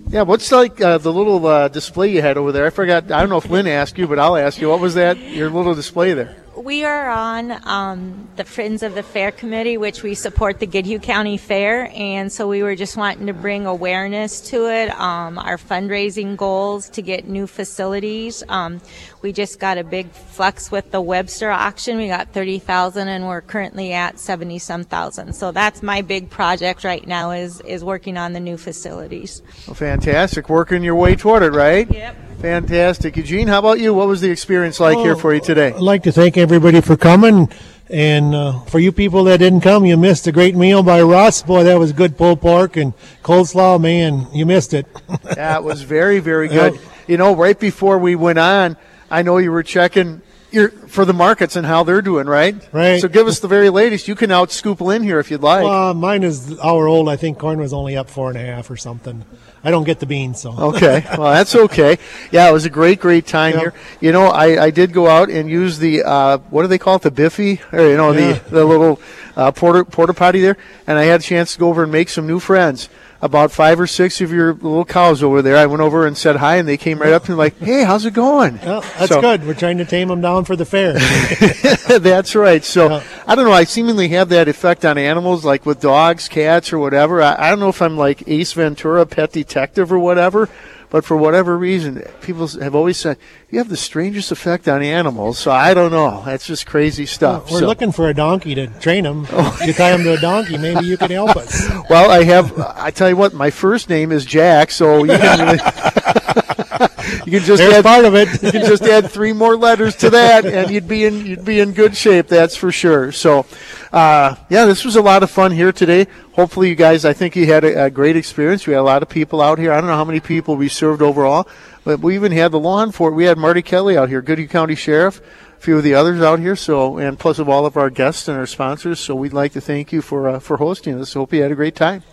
Yeah, what's like uh, the little uh, display you had over there? I forgot. I don't know if Lynn asked you, but I'll ask you. What was that? Your little display there? We are on um, the Friends of the Fair Committee, which we support the Goodhue County Fair, and so we were just wanting to bring awareness to it. Um, our fundraising goals to get new facilities. Um, we just got a big flux with the Webster auction. We got thirty thousand, and we're currently at seventy some thousand. So that's my big project right now is is working on the new facilities. Well, fantastic. Working your way toward it, right? Yep. Fantastic. Eugene, how about you? What was the experience like here for you today? I'd like to thank everybody for coming. And uh, for you people that didn't come, you missed a great meal by Russ. Boy, that was good pulled pork and coleslaw. Man, you missed it. That was very, very good. You know, right before we went on, I know you were checking your for the markets and how they're doing, right? Right. So give us the very latest. You can out scoop in here if you'd like. Uh, mine is hour old. I think corn was only up four and a half or something. I don't get the beans, so. Okay, well that's okay. Yeah, it was a great, great time here. You know, I, I did go out and use the uh, what do they call it, the biffy, or you know, Yeah. the the little uh, porta porta potty there, and I had a chance to go over and make some new friends. About five or six of your little cows over there. I went over and said hi, and they came right up to me like, "Hey, how's it going?" Well, that's So- good. We're trying to tame them down for the fair. That's right. So I don't know. I seemingly have that effect on animals, like with dogs, cats, or whatever. I, I don't know if I'm like Ace Ventura, pet detective, or whatever. But for whatever reason, people have always said you have the strangest effect on animals. So I don't know. That's just crazy stuff. We're So- looking for a donkey to train them. Oh. you tie them to a donkey, maybe you can help us. Well, I have. I tell you what, my first name is Jack, so you can. you can just There's add part of it. You can just add three more letters to that, and you'd be in you'd be in good shape. That's for sure. So, uh, yeah, this was a lot of fun here today. Hopefully, you guys. I think you had a, a great experience. We had a lot of people out here. I don't know how many people we served overall, but we even had the law enforcement. We had Marty Kelly out here, Goodhue County Sheriff. A few of the others out here, so and plus of all of our guests and our sponsors. So we'd like to thank you for uh, for hosting us. Hope you had a great time.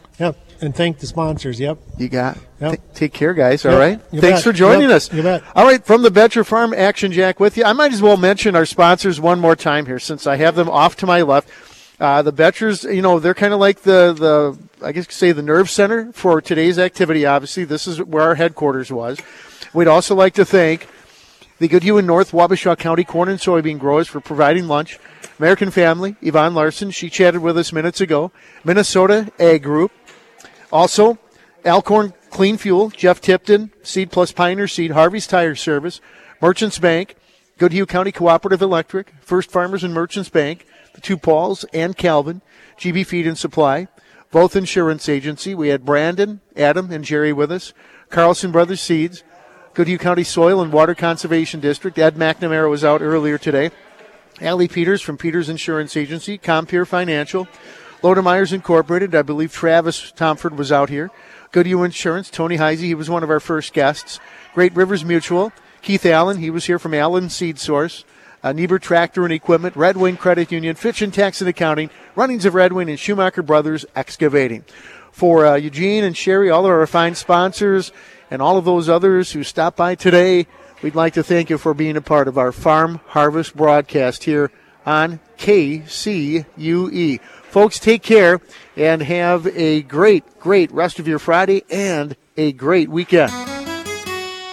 And thank the sponsors. Yep. You got. Yep. Ta- take care, guys. All Yep, right. you Thanks bet. for joining Yep, us. you bet. All right, from the Betcher Farm Action Jack with you. I might as well mention our sponsors one more time here, since I have them off to my left. Uh, the Betchers, you know, they're kind of like the the I guess you could say the nerve center for today's activity. Obviously, this is where our headquarters was. We'd also like to thank the Goodhue and North Wabasha County corn and soybean growers for providing lunch. American Family, Yvonne Larson, she chatted with us minutes ago. Minnesota Ag Group. Also, Alcorn Clean Fuel, Jeff Tipton, Seed Plus Pioneer Seed, Harvey's Tire Service, Merchants Bank, Goodhue County Cooperative Electric, First Farmers and Merchants Bank, the two Pauls and Calvin, GB Feed and Supply, Voth Insurance Agency. We had Brandon, Adam, and Jerry with us. Carlson Brothers Seeds, Goodhue County Soil and Water Conservation District. Ed McNamara was out earlier today. Allie Peters from Peters Insurance Agency, Compeer Financial, Loder Myers Incorporated. I believe Travis Tomford was out here. Goodhue Insurance, Tony Heisey, he was one of our first guests. Great Rivers Mutual, Keith Allen, he was here from Allen Seed Source. Uh, Niebuhr Tractor and Equipment, Red Wing Credit Union, Fitch and Tax and Accounting, Runnings of Red Wing, and Schumacher Brothers Excavating. For uh, Eugene and Sherry, all of our fine sponsors, and all of those others who stopped by today, we'd like to thank you for being a part of our Farm Harvest broadcast here on KCUE. Folks, take care and have a great, great rest of your Friday and a great weekend.